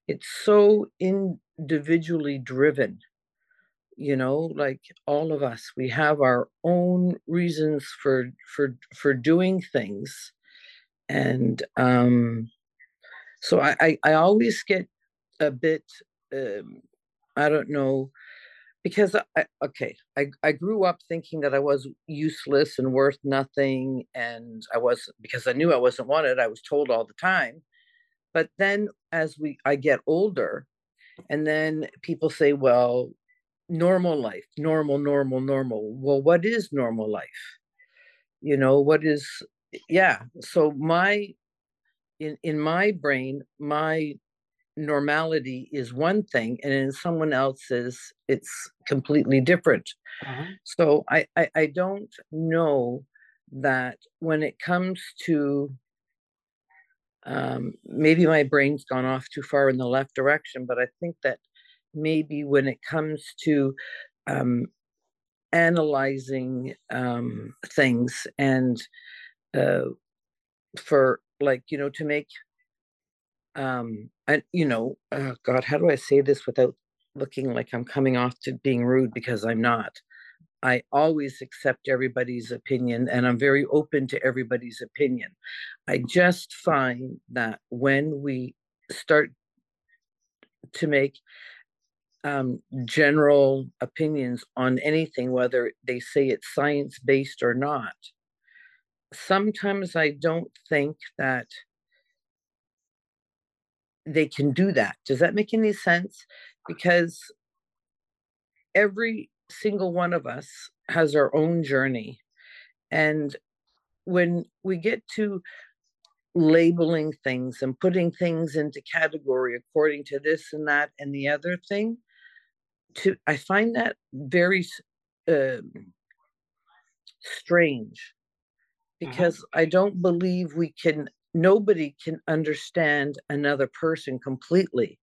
it's so individually driven you know like all of us we have our own reasons for for for doing things and um so i i, I always get a bit um i don't know because I, okay I, I grew up thinking that i was useless and worth nothing and i was because i knew i wasn't wanted i was told all the time but then as we i get older and then people say well normal life normal normal normal. Well what is normal life? You know what is yeah so my in in my brain my normality is one thing and in someone else's it's completely different. Uh-huh. so I, I i don't know that when it comes to um maybe my brain's gone off too far in the left direction but i think that maybe when it comes to um, analyzing um, things and uh, for like you know to make um and you know uh, god how do i say this without looking like i'm coming off to being rude? Because i'm not. I always accept everybody's opinion and i'm very open to everybody's opinion. I just find that when we start to make um, general opinions on anything, whether they say it's science based or not. Sometimes I don't think that they can do that. Does that make any sense? Because every single one of us has our own journey. And when we get to labeling things and putting things into category according to this and that and the other thing, to I find that very uh, strange mm-hmm. because mm-hmm. I don't believe we can. Nobody can understand another person completely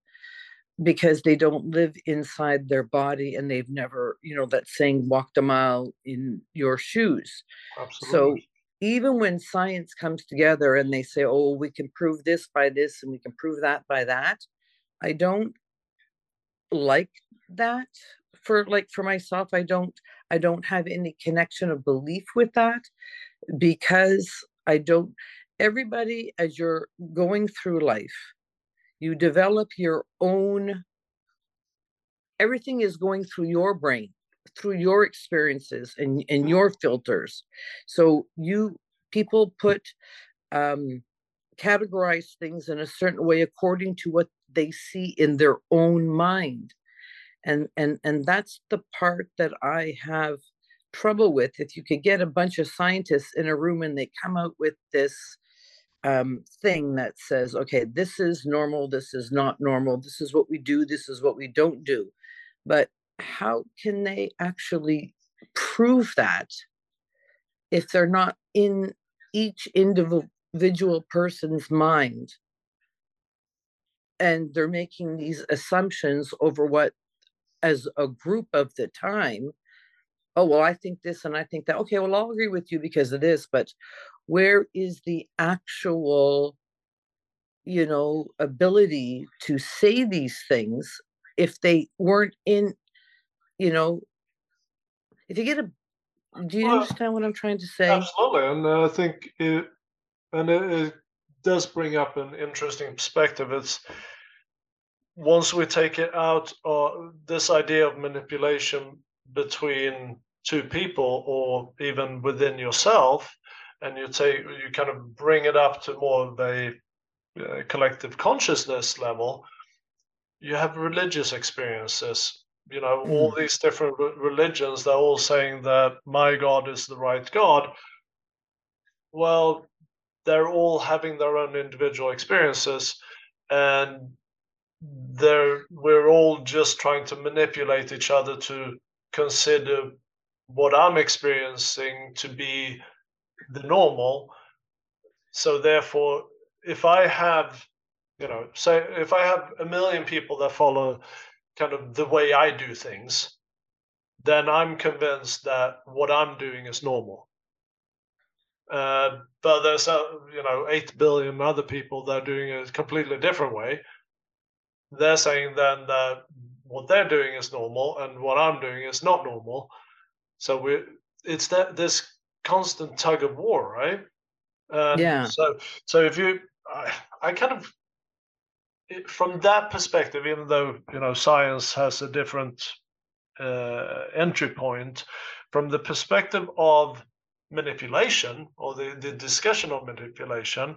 because they don't live inside their body and they've never, you know, that saying walked a mile in your shoes. Absolutely. So even when science comes together and they say, oh, we can prove this by this and we can prove that by that, I don't like that. For like for myself i don't i don't have any connection of belief with that because i don't everybody as you're going through life you develop your own everything is going through your brain through your experiences and, and your filters. So you people put um categorize things in a certain way according to what they see in their own mind. And and and that's the part that i have trouble with. If you could get a bunch of scientists in a room and they come out with this um, thing that says okay this is normal this is not normal this is what we do this is what we don't do. But how can they actually prove that if they're not in each individual person's mind and they're making these assumptions over what as a group of the time oh well i think this and i think that okay well i'll agree with you because of this but where is the actual you know ability to say these things if they weren't in, you know, if you get a, do you well, understand what I'm trying to say? Absolutely, and uh, I think it, and it, it does bring up an interesting perspective. It's once we take it out, uh, this idea of manipulation between two people or even within yourself, and you take you kind of bring it up to more of a uh, collective consciousness level. You have religious experiences. You know, mm. all these different re- religions, they're all saying that my God is the right God. Well, they're all having their own individual experiences and they're we're all just trying to manipulate each other to consider what i'm experiencing to be the normal. So therefore if i have you know say if i have a million people that follow kind of the way i do things then i'm convinced that what i'm doing is normal uh, but there's uh, you know eight billion other people that are doing it a completely different way. They're saying then that what they're doing is normal and what I'm doing is not normal. So we it's that this constant tug of war, right? And yeah. So so if you, I, I kind of from that perspective, even though you know science has a different uh, entry point, from the perspective of manipulation or the, the discussion of manipulation.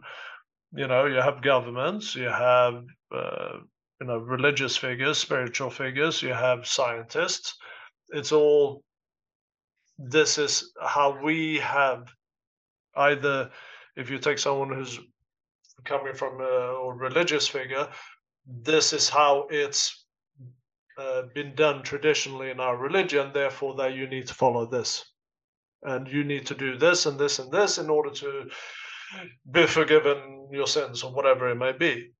You know you have governments you have uh, you know religious figures spiritual figures you have scientists. It's all this is how we have either if you take someone who's coming from a, religious figure this is how it's uh, been done traditionally in our religion therefore that you need to follow this and you need to do this and this and this in order to be forgiven your sins or whatever it may be.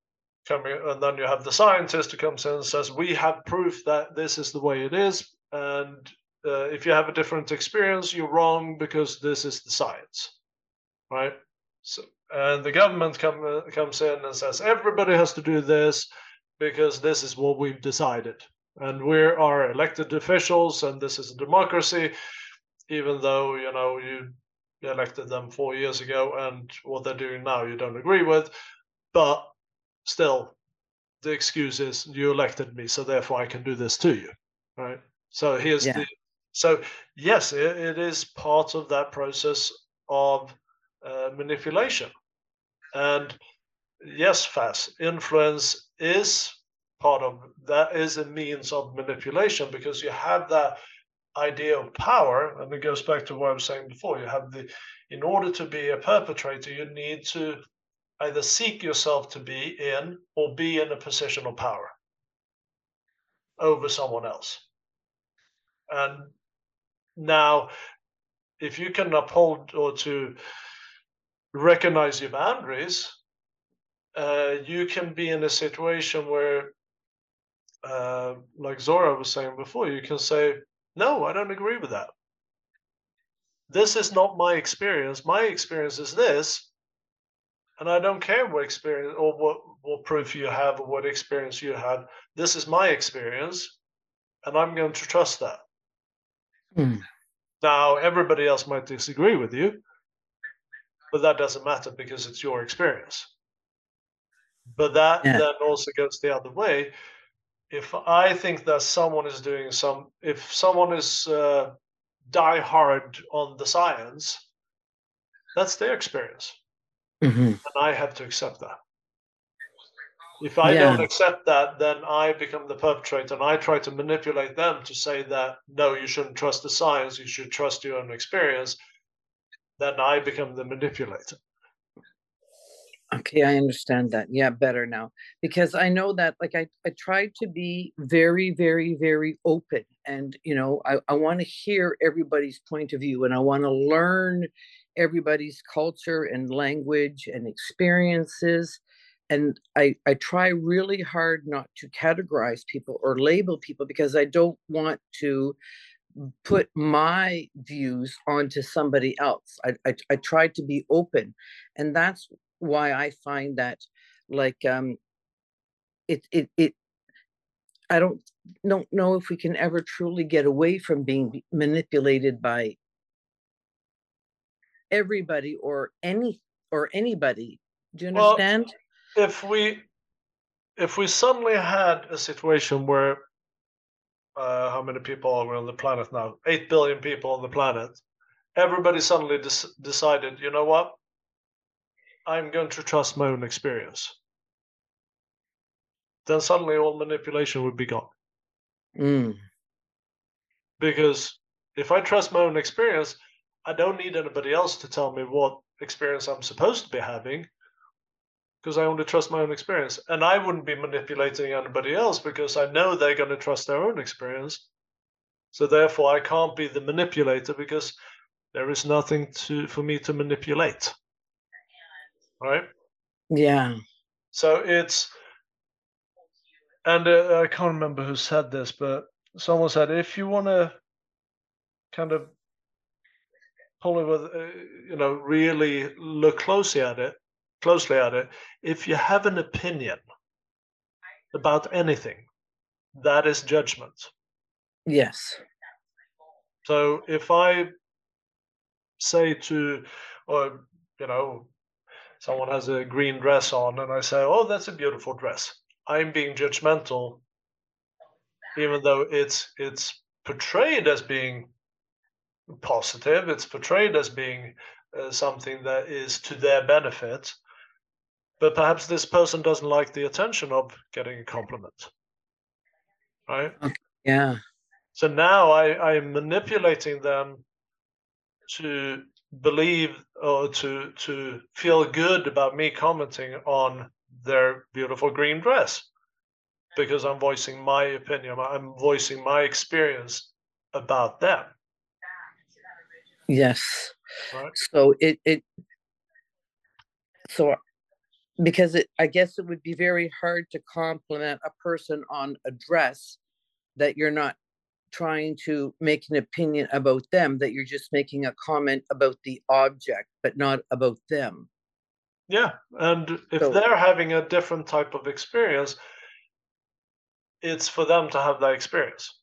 Coming and then you have the scientist who comes in and says we have proof that this is the way it is and uh, if you have a different experience you're wrong because this is the science. Right? So and the government come, uh, comes in and says everybody has to do this because this is what we've decided and we are elected officials and this is a democracy even though you know you elected them four years ago and what they're doing now you don't agree with, but still, the excuse is you elected me, so therefore I can do this to you, right? So here's yeah. the so yes, it, it is part of that process of uh, manipulation, and yes, fast influence is part of that is a means of manipulation because you have that idea of power, and it goes back to what I was saying before, you have the, in order to be a perpetrator, you need to either seek yourself to be in or be in a position of power over someone else. And now, if you can uphold or to recognize your boundaries, uh, you can be in a situation where, uh, like Zora was saying before, you can say, no, I don't agree with that. This is not my experience. My experience is this. And I don't care what experience or what, what proof you have or what experience you had. This is my experience. And I'm going to trust that. Mm. Now, everybody else might disagree with you, but that doesn't matter because it's your experience. But that yeah. then also goes the other way if I think that someone is doing some, if someone is uh, die hard on the science, that's their experience, mm-hmm. and I have to accept that. If I yeah. don't accept that, then I become the perpetrator, and I try to manipulate them to say that no, you shouldn't trust the science, you should trust your own experience. Then I become the manipulator. Okay, I understand that. Yeah, better now. Because I know that like I, I tried to be very, very, very open. And you know, I, I want to hear everybody's point of view and I want to learn everybody's culture and language and experiences. And I, I try really hard not to categorize people or label people because I don't want to put my views onto somebody else. I, I, I try to be open. And that's why I find that like um it it it I don't don't know if we can ever truly get away from being manipulated by everybody or any or anybody. Do you understand? Well, if we if we suddenly had a situation where uh, how many people are on the planet now? Eight billion people on the planet. Everybody suddenly des- decided, you know what? I'm going to trust my own experience. Then suddenly all manipulation would be gone. Mm. Because if I trust my own experience, I don't need anybody else to tell me what experience I'm supposed to be having because I only trust my own experience. And I wouldn't be manipulating anybody else because I know they're going to trust their own experience. So therefore, I can't be the manipulator because there is nothing to for me to manipulate. Right? Yeah. So it's, and uh, I can't remember who said this, but someone said if you want to kind of pull it with, uh, you know, really look closely at it, closely at it, if you have an opinion about anything, that is judgment. Yes. So if I say to, or, you know, someone has a green dress on and I say, oh, that's a beautiful dress, I'm being judgmental, even though it's it's portrayed as being positive, it's portrayed as being uh, something that is to their benefit. But perhaps this person doesn't like the attention of getting a compliment. Right? Okay. yeah. So now i i'm manipulating them to believe or to to feel good about me commenting on their beautiful green dress. Because i'm voicing my opinion i'm voicing my experience about them. Yes. Right? so it it so because it i guess it would be very hard to compliment a person on a dress that you're not trying to make an opinion about them that you're just making a comment about the object but not about them. Yeah and if so, they're having a different type of experience it's for them to have that experience.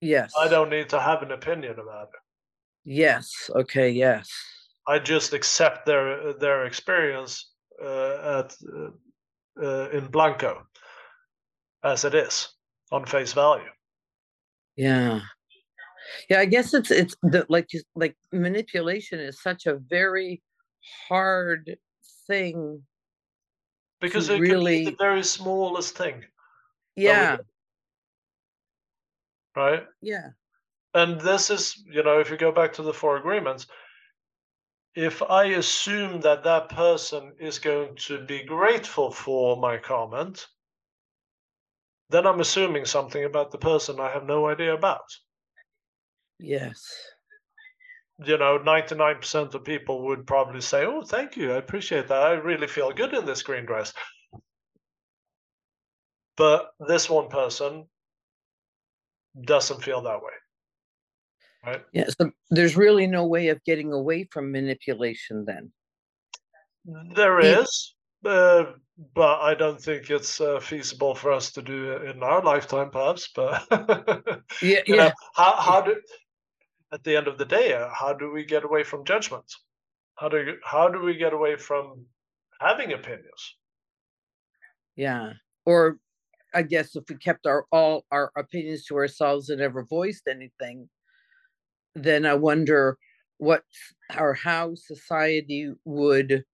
Yes. i don't need to have an opinion about it. Yes okay yes. I just accept their their experience uh, at uh, uh, in blanco as it is on face value. Yeah, yeah. I guess it's it's the like like manipulation is such a very hard thing because it really... can be the very smallest thing. Yeah. Right. Yeah. And this is, you know, if you go back to the four agreements, if I assume that that person is going to be grateful for my comment, then I'm assuming something about the person I have no idea about. Yes. You know, 99% of people would probably say, Oh, thank you. I appreciate that. I really feel good in this green dress. But this one person doesn't feel that way. Right. Yeah. So there's really no way of getting away from manipulation then. There is, uh, but I don't think it's uh, feasible for us to do it in our lifetime, perhaps. But yeah, yeah. Know, how how do at the end of the day, uh, how do we get away from judgments? How do how do we get away from having opinions? Yeah, or I guess if we kept our all our opinions to ourselves and never voiced anything, then I wonder what or how society would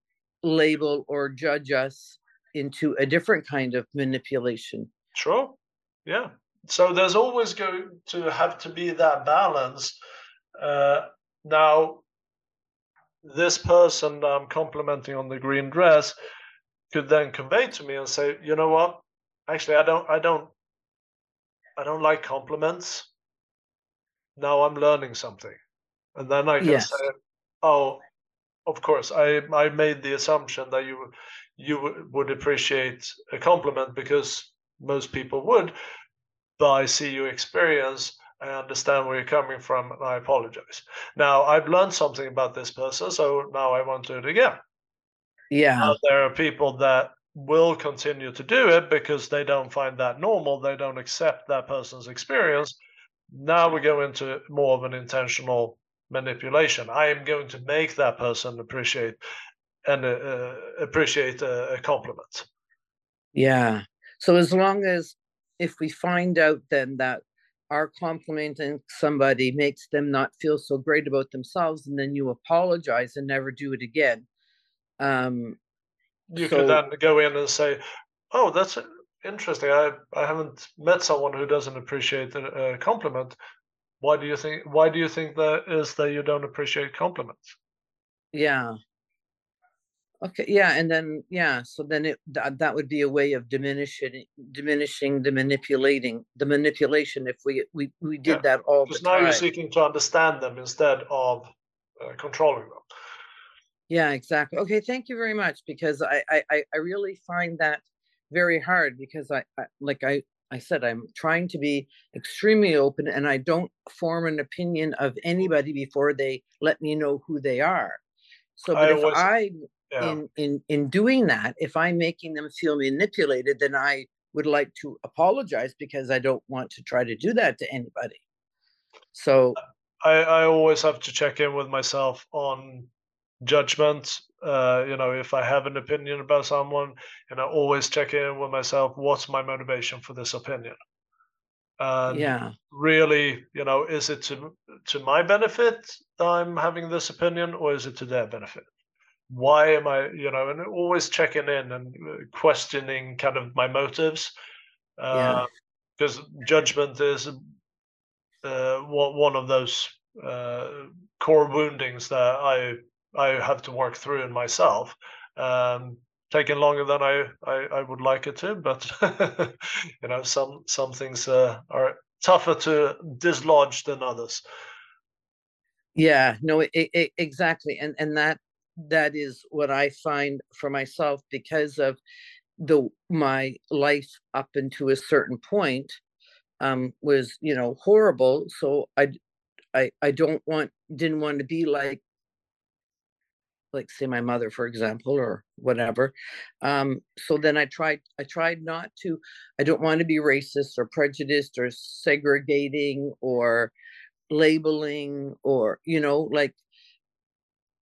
label or judge us into a different kind of manipulation. Sure. Yeah. So there's always going to have to be that balance. Uh, now, this person I'm complimenting on the green dress could then convey to me and say, you know what? Actually, I don't, I don't, I don't like compliments now I'm learning something. And then I can yes. say, oh, of course, I, I made the assumption that you you would appreciate a compliment because most people would, but I see your experience. I understand where you're coming from, and I apologize. Now I've learned something about this person, so now I won't do it again. Yeah. Now, there are people that will continue to do it because they don't find that normal, they don't accept that person's experience. Now we go into more of an intentional manipulation. I am going to make that person appreciate and uh, uh appreciate a, a compliment. Yeah. So as long as if we find out then that our complimenting somebody makes them not feel so great about themselves, and then you apologize and never do it again. Um, you so, could then go in and say, "Oh, that's interesting. I I haven't met someone who doesn't appreciate a, compliment. Why do you think? Why do you think that is that you don't appreciate compliments?" Yeah. Okay. Yeah, and then yeah, so then it that, that would be a way of diminishing diminishing the manipulating the manipulation if we we we did yeah. that all because now you're seeking to understand them instead of uh, controlling them. Yeah, exactly. Okay, thank you very much because I I I really find that very hard because I, I like I I said I'm trying to be extremely open and I don't form an opinion of anybody before they let me know who they are. So, but I if I yeah. in in in doing that, if I'm making them feel manipulated, then I would like to apologize because I don't want to try to do that to anybody. So I, I always have to check in with myself on judgment. Uh, you know, if I have an opinion about someone, and I always check in with myself, what's my motivation for this opinion? And yeah. really, you know, is it to to my benefit I'm having this opinion, or is it to their benefit? Why am I, you know, and always checking in and uh, questioning kind of my motives. Uh, yeah. Because judgment is uh, one of those uh, core woundings that I I have to work through in myself. Um, taking longer than I, I, I would like it to, but you know, some some things uh, are tougher to dislodge than others. Yeah, no, it, it, exactly, and and that that is what I find for myself because of the my life up into a certain point um, was you know horrible. So I I I don't want didn't want to be like like say my mother for example or whatever um, so then i tried i tried not to i don't want to be racist or prejudiced or segregating or labeling or you know like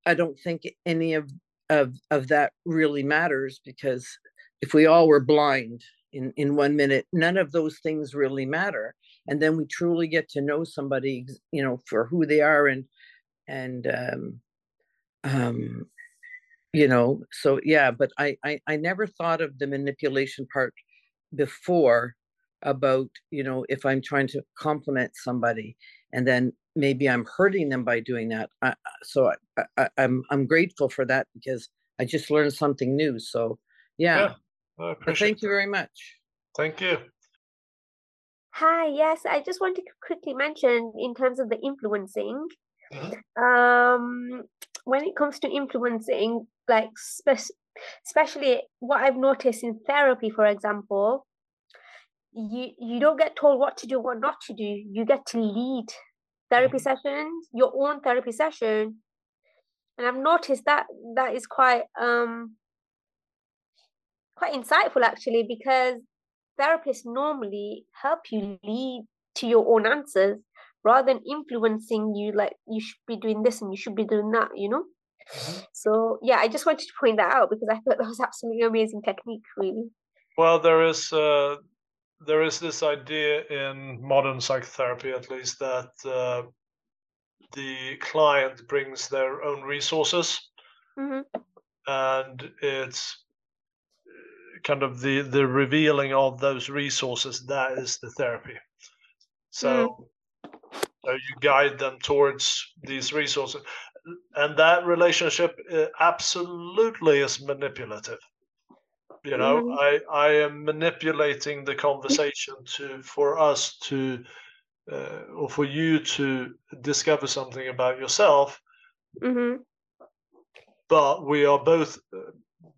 i don't think any of of of that really matters because if we all were blind in in one minute none of those things really matter and then we truly get to know somebody you know for who they are and and um um you know so yeah but I, I i never thought of the manipulation part before about you know if i'm trying to compliment somebody and then maybe i'm hurting them by doing that I, so I, I, i'm i'm grateful for that because i just learned something new so yeah, yeah thank you very much. Thank you. Hi yes i just want to quickly mention in terms of the influencing mm-hmm. um when it comes to influencing, like spe- especially what I've noticed in therapy, for example, you you don't get told what to do, what not to do. You get to lead therapy mm-hmm. sessions, your own therapy session, and I've noticed that that is quite um quite insightful actually because therapists normally help you lead to your own answers rather than influencing you like you should be doing this and you should be doing that you know? Mm-hmm. so yeah i just wanted to point that out because i thought that was absolutely amazing technique really. Well there is uh, there is this idea in modern psychotherapy at least that uh, the client brings their own resources. Mm-hmm. and it's uh, kind of the the revealing of those resources that is the therapy. So mm so you guide them towards these resources and that relationship uh, absolutely is manipulative you know mm-hmm. i i am manipulating the conversation to for us to uh, or for you to discover something about yourself mm-hmm. but we are both uh,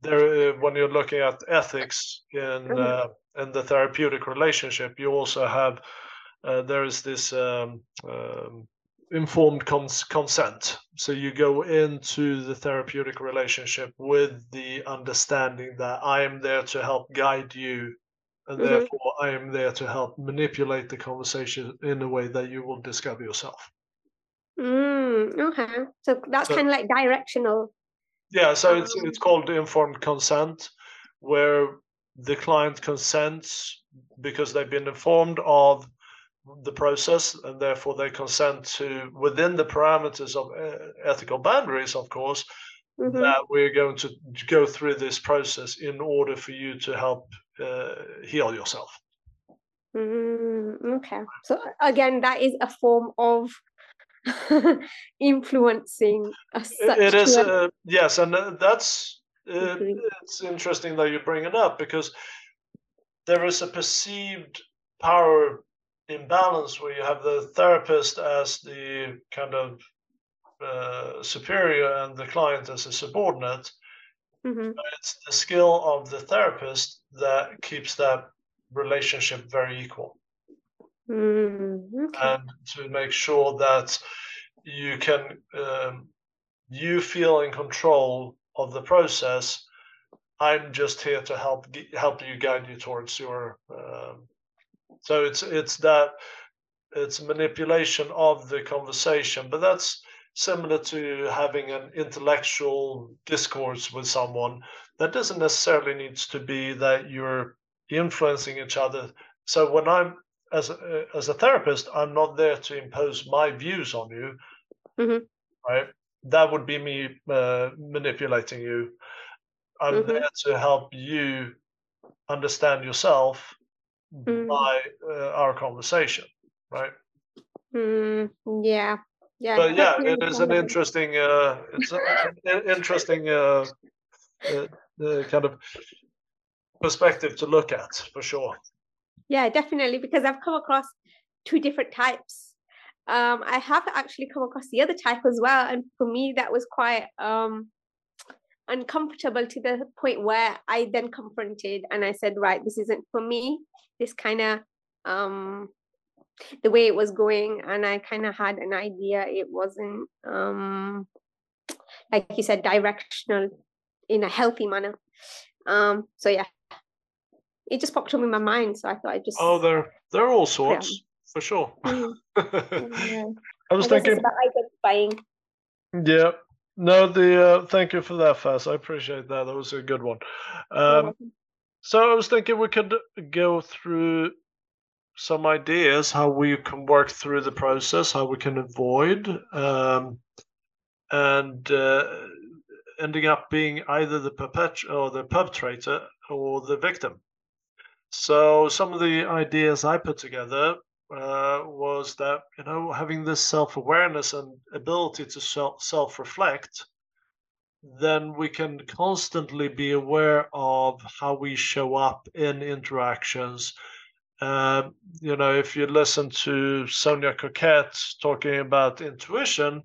there uh, when you're looking at ethics in mm-hmm. uh, in the therapeutic relationship you also have uh, there is this um, um, informed cons- consent. So you go into the therapeutic relationship with the understanding that I am there to help guide you, and mm-hmm. therefore I am there to help manipulate the conversation in a way that you will discover yourself. Mm, okay, so that's so, kind of like directional. Yeah, so um, it's it's called informed consent, where the client consents because they've been informed of the process and therefore they consent to within the parameters of uh, ethical boundaries of course mm-hmm. that we're going to go through this process in order for you to help uh, heal yourself. Mm, okay. So again that is a form of influencing it is uh, yes and uh, that's uh, it's interesting that you bring it up because there is a perceived power imbalance where you have the therapist as the kind of uh, superior and the client as a subordinate. Mm-hmm. It's the skill of the therapist that keeps that relationship very equal. Mm, okay. And to make sure that you can, um, you feel in control of the process. I'm just here to help help you guide you towards your um, so it's it's that it's manipulation of the conversation, but that's similar to having an intellectual discourse with someone. That doesn't necessarily needs to be that you're influencing each other. So when I'm as a, as a therapist, I'm not there to impose my views on you, mm-hmm. right? That would be me uh, manipulating you. I'm mm-hmm. there to help you understand yourself mm. by uh, our conversation, right? Mm, yeah, yeah. But yeah, it is an interesting, uh, it's an interesting uh, uh, kind of perspective to look at for sure. Yeah, definitely, because I've come across two different types. Um, I have actually come across the other type as well, and for me, that was quite um, uncomfortable to the point where I then confronted and I said, right, this isn't for me this kind of um the way it was going and i kind of had an idea it wasn't um like you said directional in a healthy manner um so yeah it just popped up in my mind so i thought i just oh there there are all sorts yeah. for sure mm. yeah. i was I thinking about identifying yeah no the uh, thank you for that Faz. I appreciate that. That was a good one. Um so I was thinking we could go through some ideas how we can work through the process, how we can avoid, um, and uh, ending up being either the perpet or the perpetrator or the victim. So some of the ideas I put together uh, was that you know having this self-awareness and ability to self-reflect then we can constantly be aware of how we show up in interactions. Uh, you know, if you listen to Sonia Choquette talking about intuition,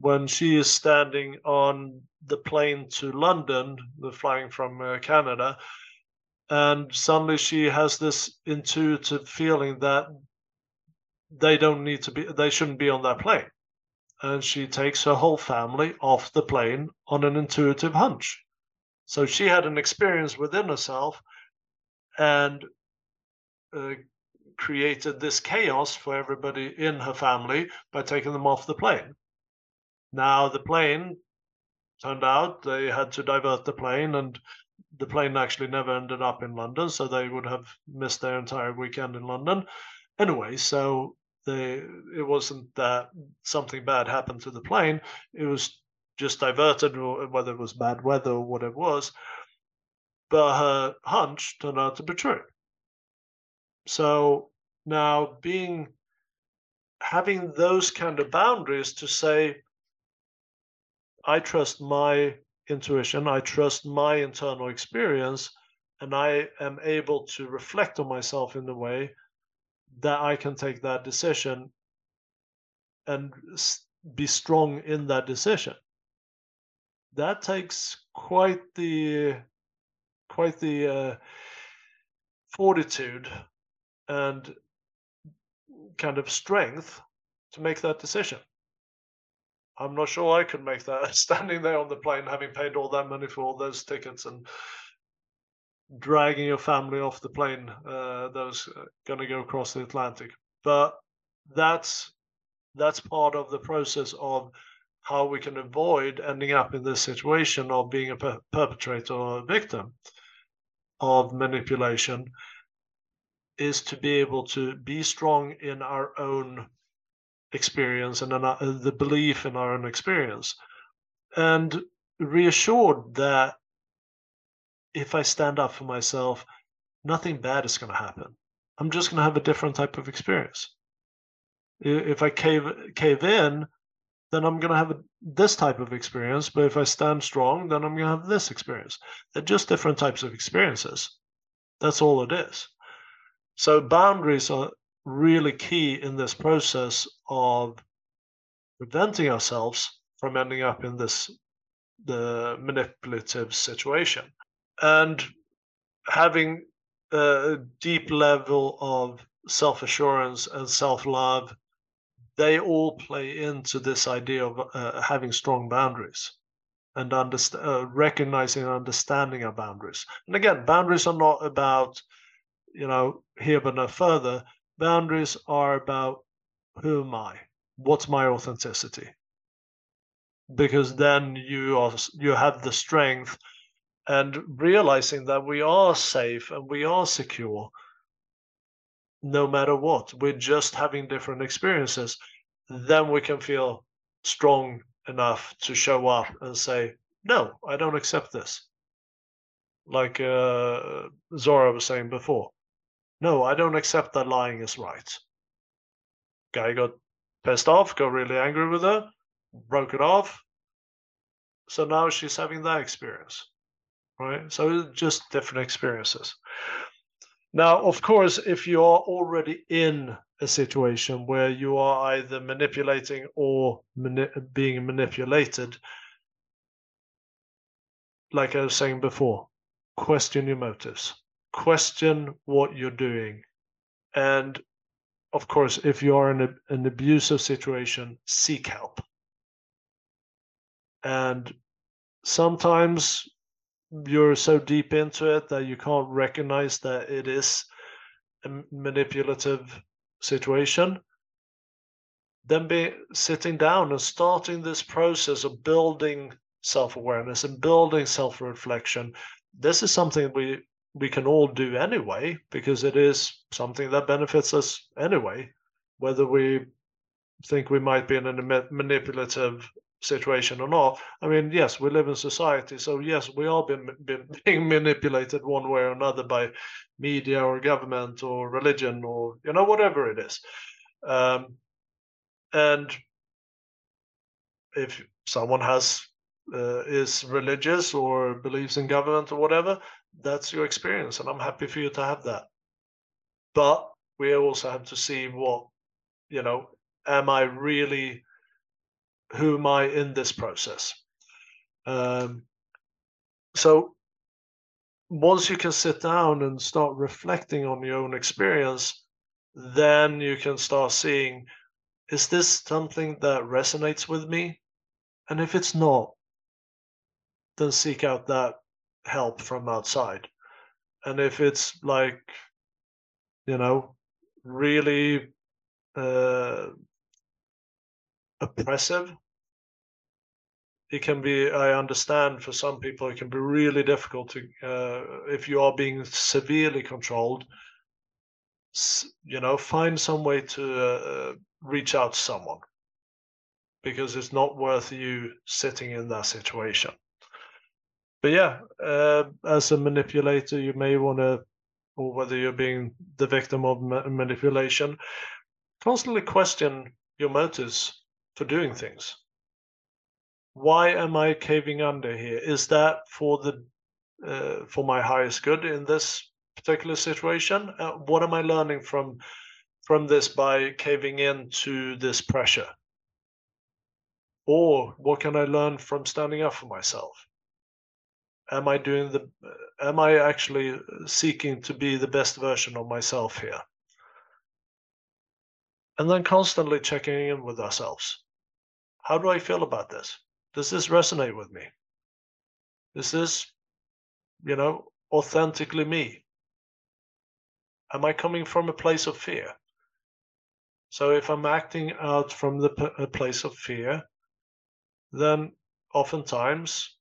when she is standing on the plane to London, the flying from uh, Canada, and suddenly she has this intuitive feeling that they don't need to be, they shouldn't be on that plane and she takes her whole family off the plane on an intuitive hunch. So she had an experience within herself and uh, created this chaos for everybody in her family by taking them off the plane. Now, the plane turned out they had to divert the plane, and the plane actually never ended up in London, so they would have missed their entire weekend in London. Anyway, so it wasn't that something bad happened to the plane. It was just diverted, or whether it was bad weather or what it was. But her hunch turned out to be true. So now being having those kind of boundaries to say, I trust my intuition, I trust my internal experience, and I am able to reflect on myself in the way that I can take that decision and be strong in that decision. That takes quite the quite the uh, fortitude and kind of strength to make that decision. I'm not sure I could make that standing there on the plane, having paid all that money for all those tickets and dragging your family off the plane uh, that was uh, going to go across the Atlantic. But that's that's part of the process of how we can avoid ending up in this situation of being a per- perpetrator or a victim of manipulation is to be able to be strong in our own experience and uh, the belief in our own experience and reassured that if I stand up for myself, nothing bad is going to happen. I'm just going to have a different type of experience. If I cave cave in, then I'm going to have a, this type of experience. But if I stand strong, then I'm going to have this experience. They're just different types of experiences. That's all it is. So boundaries are really key in this process of preventing ourselves from ending up in this the manipulative situation and having a deep level of self-assurance and self-love they all play into this idea of uh, having strong boundaries and underst- uh, recognizing and understanding our boundaries and again boundaries are not about you know here but no further boundaries are about who am I? What's my authenticity? Because then you are you have the strength and realizing that we are safe and we are secure no matter what. We're just having different experiences. Then we can feel strong enough to show up and say, no, I don't accept this. Like uh, Zora was saying before. No, I don't accept that lying is right. Guy got pissed off, got really angry with her, broke it off. So now she's having that experience, right? So just different experiences. Now, of course, if you are already in a situation where you are either manipulating or mani- being manipulated, like I was saying before, question your motives question what you're doing. And of course, if you are in a, an abusive situation, seek help. And sometimes you're so deep into it that you can't recognize that it is a manipulative situation. Then be sitting down and starting this process of building self awareness and building self reflection. This is something we we can all do anyway because it is something that benefits us anyway whether we think we might be in a manipulative situation or not i mean yes we live in society so yes we are being, being manipulated one way or another by media or government or religion or you know whatever it is um, and if someone has uh, is religious or believes in government or whatever that's your experience, and I'm happy for you to have that. But we also have to see what, you know, am I really, who am I in this process? Um, so once you can sit down and start reflecting on your own experience, then you can start seeing is this something that resonates with me? And if it's not, then seek out that help from outside. And if it's like, you know, really uh, oppressive, it can be, I understand for some people, it can be really difficult to, uh, if you are being severely controlled, you know, find some way to uh, reach out to someone. Because it's not worth you sitting in that situation. But yeah, uh, as a manipulator, you may want to, or whether you're being the victim of ma- manipulation, constantly question your motives for doing things. Why am I caving under here? Is that for the uh, for my highest good in this particular situation? Uh, what am I learning from from this by caving in to this pressure? Or what can I learn from standing up for myself? am I doing the am I actually seeking to be the best version of myself here? and then constantly checking in with ourselves. How do I feel about this? Does this resonate with me? This is this, you know, authentically me? Am I coming from a place of fear? So if I'm acting out from the p- place of fear, then oftentimes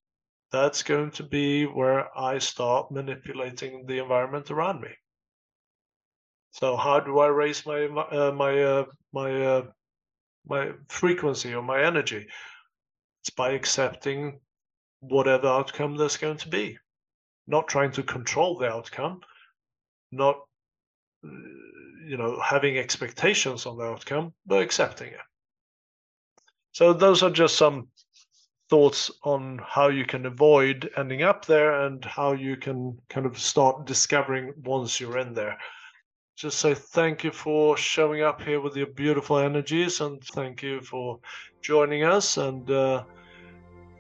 that's going to be where I start manipulating the environment around me. So how do I raise my uh, my uh, my uh, my frequency or my energy? It's by accepting whatever outcome there's going to be, not trying to control the outcome, not uh, you know having expectations on the outcome, but accepting it. So those are just some thoughts on how you can avoid ending up there and how you can kind of start discovering once you're in there. Just say thank you for showing up here with your beautiful energies and thank you for joining us. And uh,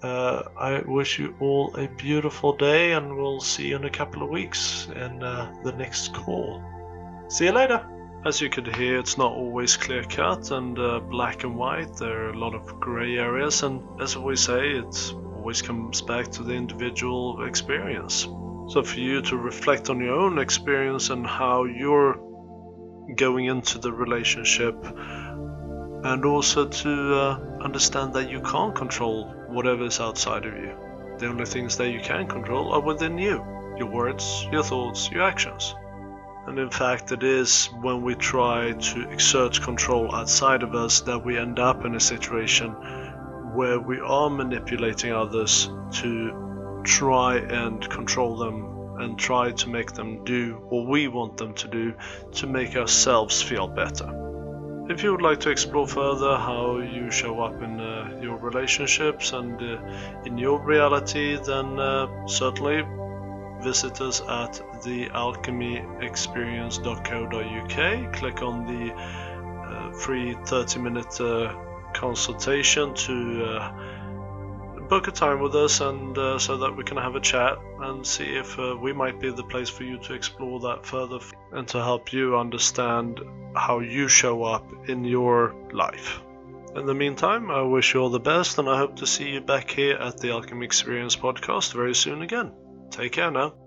uh, I wish you all a beautiful day, and we'll see you in a couple of weeks in uh, the next call. See you later. As you could hear, it's not always clear cut and uh, black and white. There are a lot of grey areas, and as we say, it always comes back to the individual experience. So, for you to reflect on your own experience and how you're going into the relationship, and also to uh, understand that you can't control whatever is outside of you. The only things that you can control are within you your words, your thoughts, your actions. And in fact, it is when we try to exert control outside of us that we end up in a situation where we are manipulating others to try and control them and try to make them do what we want them to do to make ourselves feel better. If you would like to explore further how you show up in uh, your relationships and uh, in your reality, then uh, certainly visit us at thealchemyexperience.co.uk. Click on the uh, free 30 minute uh, consultation to uh, book a time with us and uh, so that we can have a chat and see if uh, we might be the place for you to explore that further and to help you understand how you show up in your life. In the meantime, I wish you all the best and I hope to see you back here at the Alchemy Experience podcast very soon again. Take care now.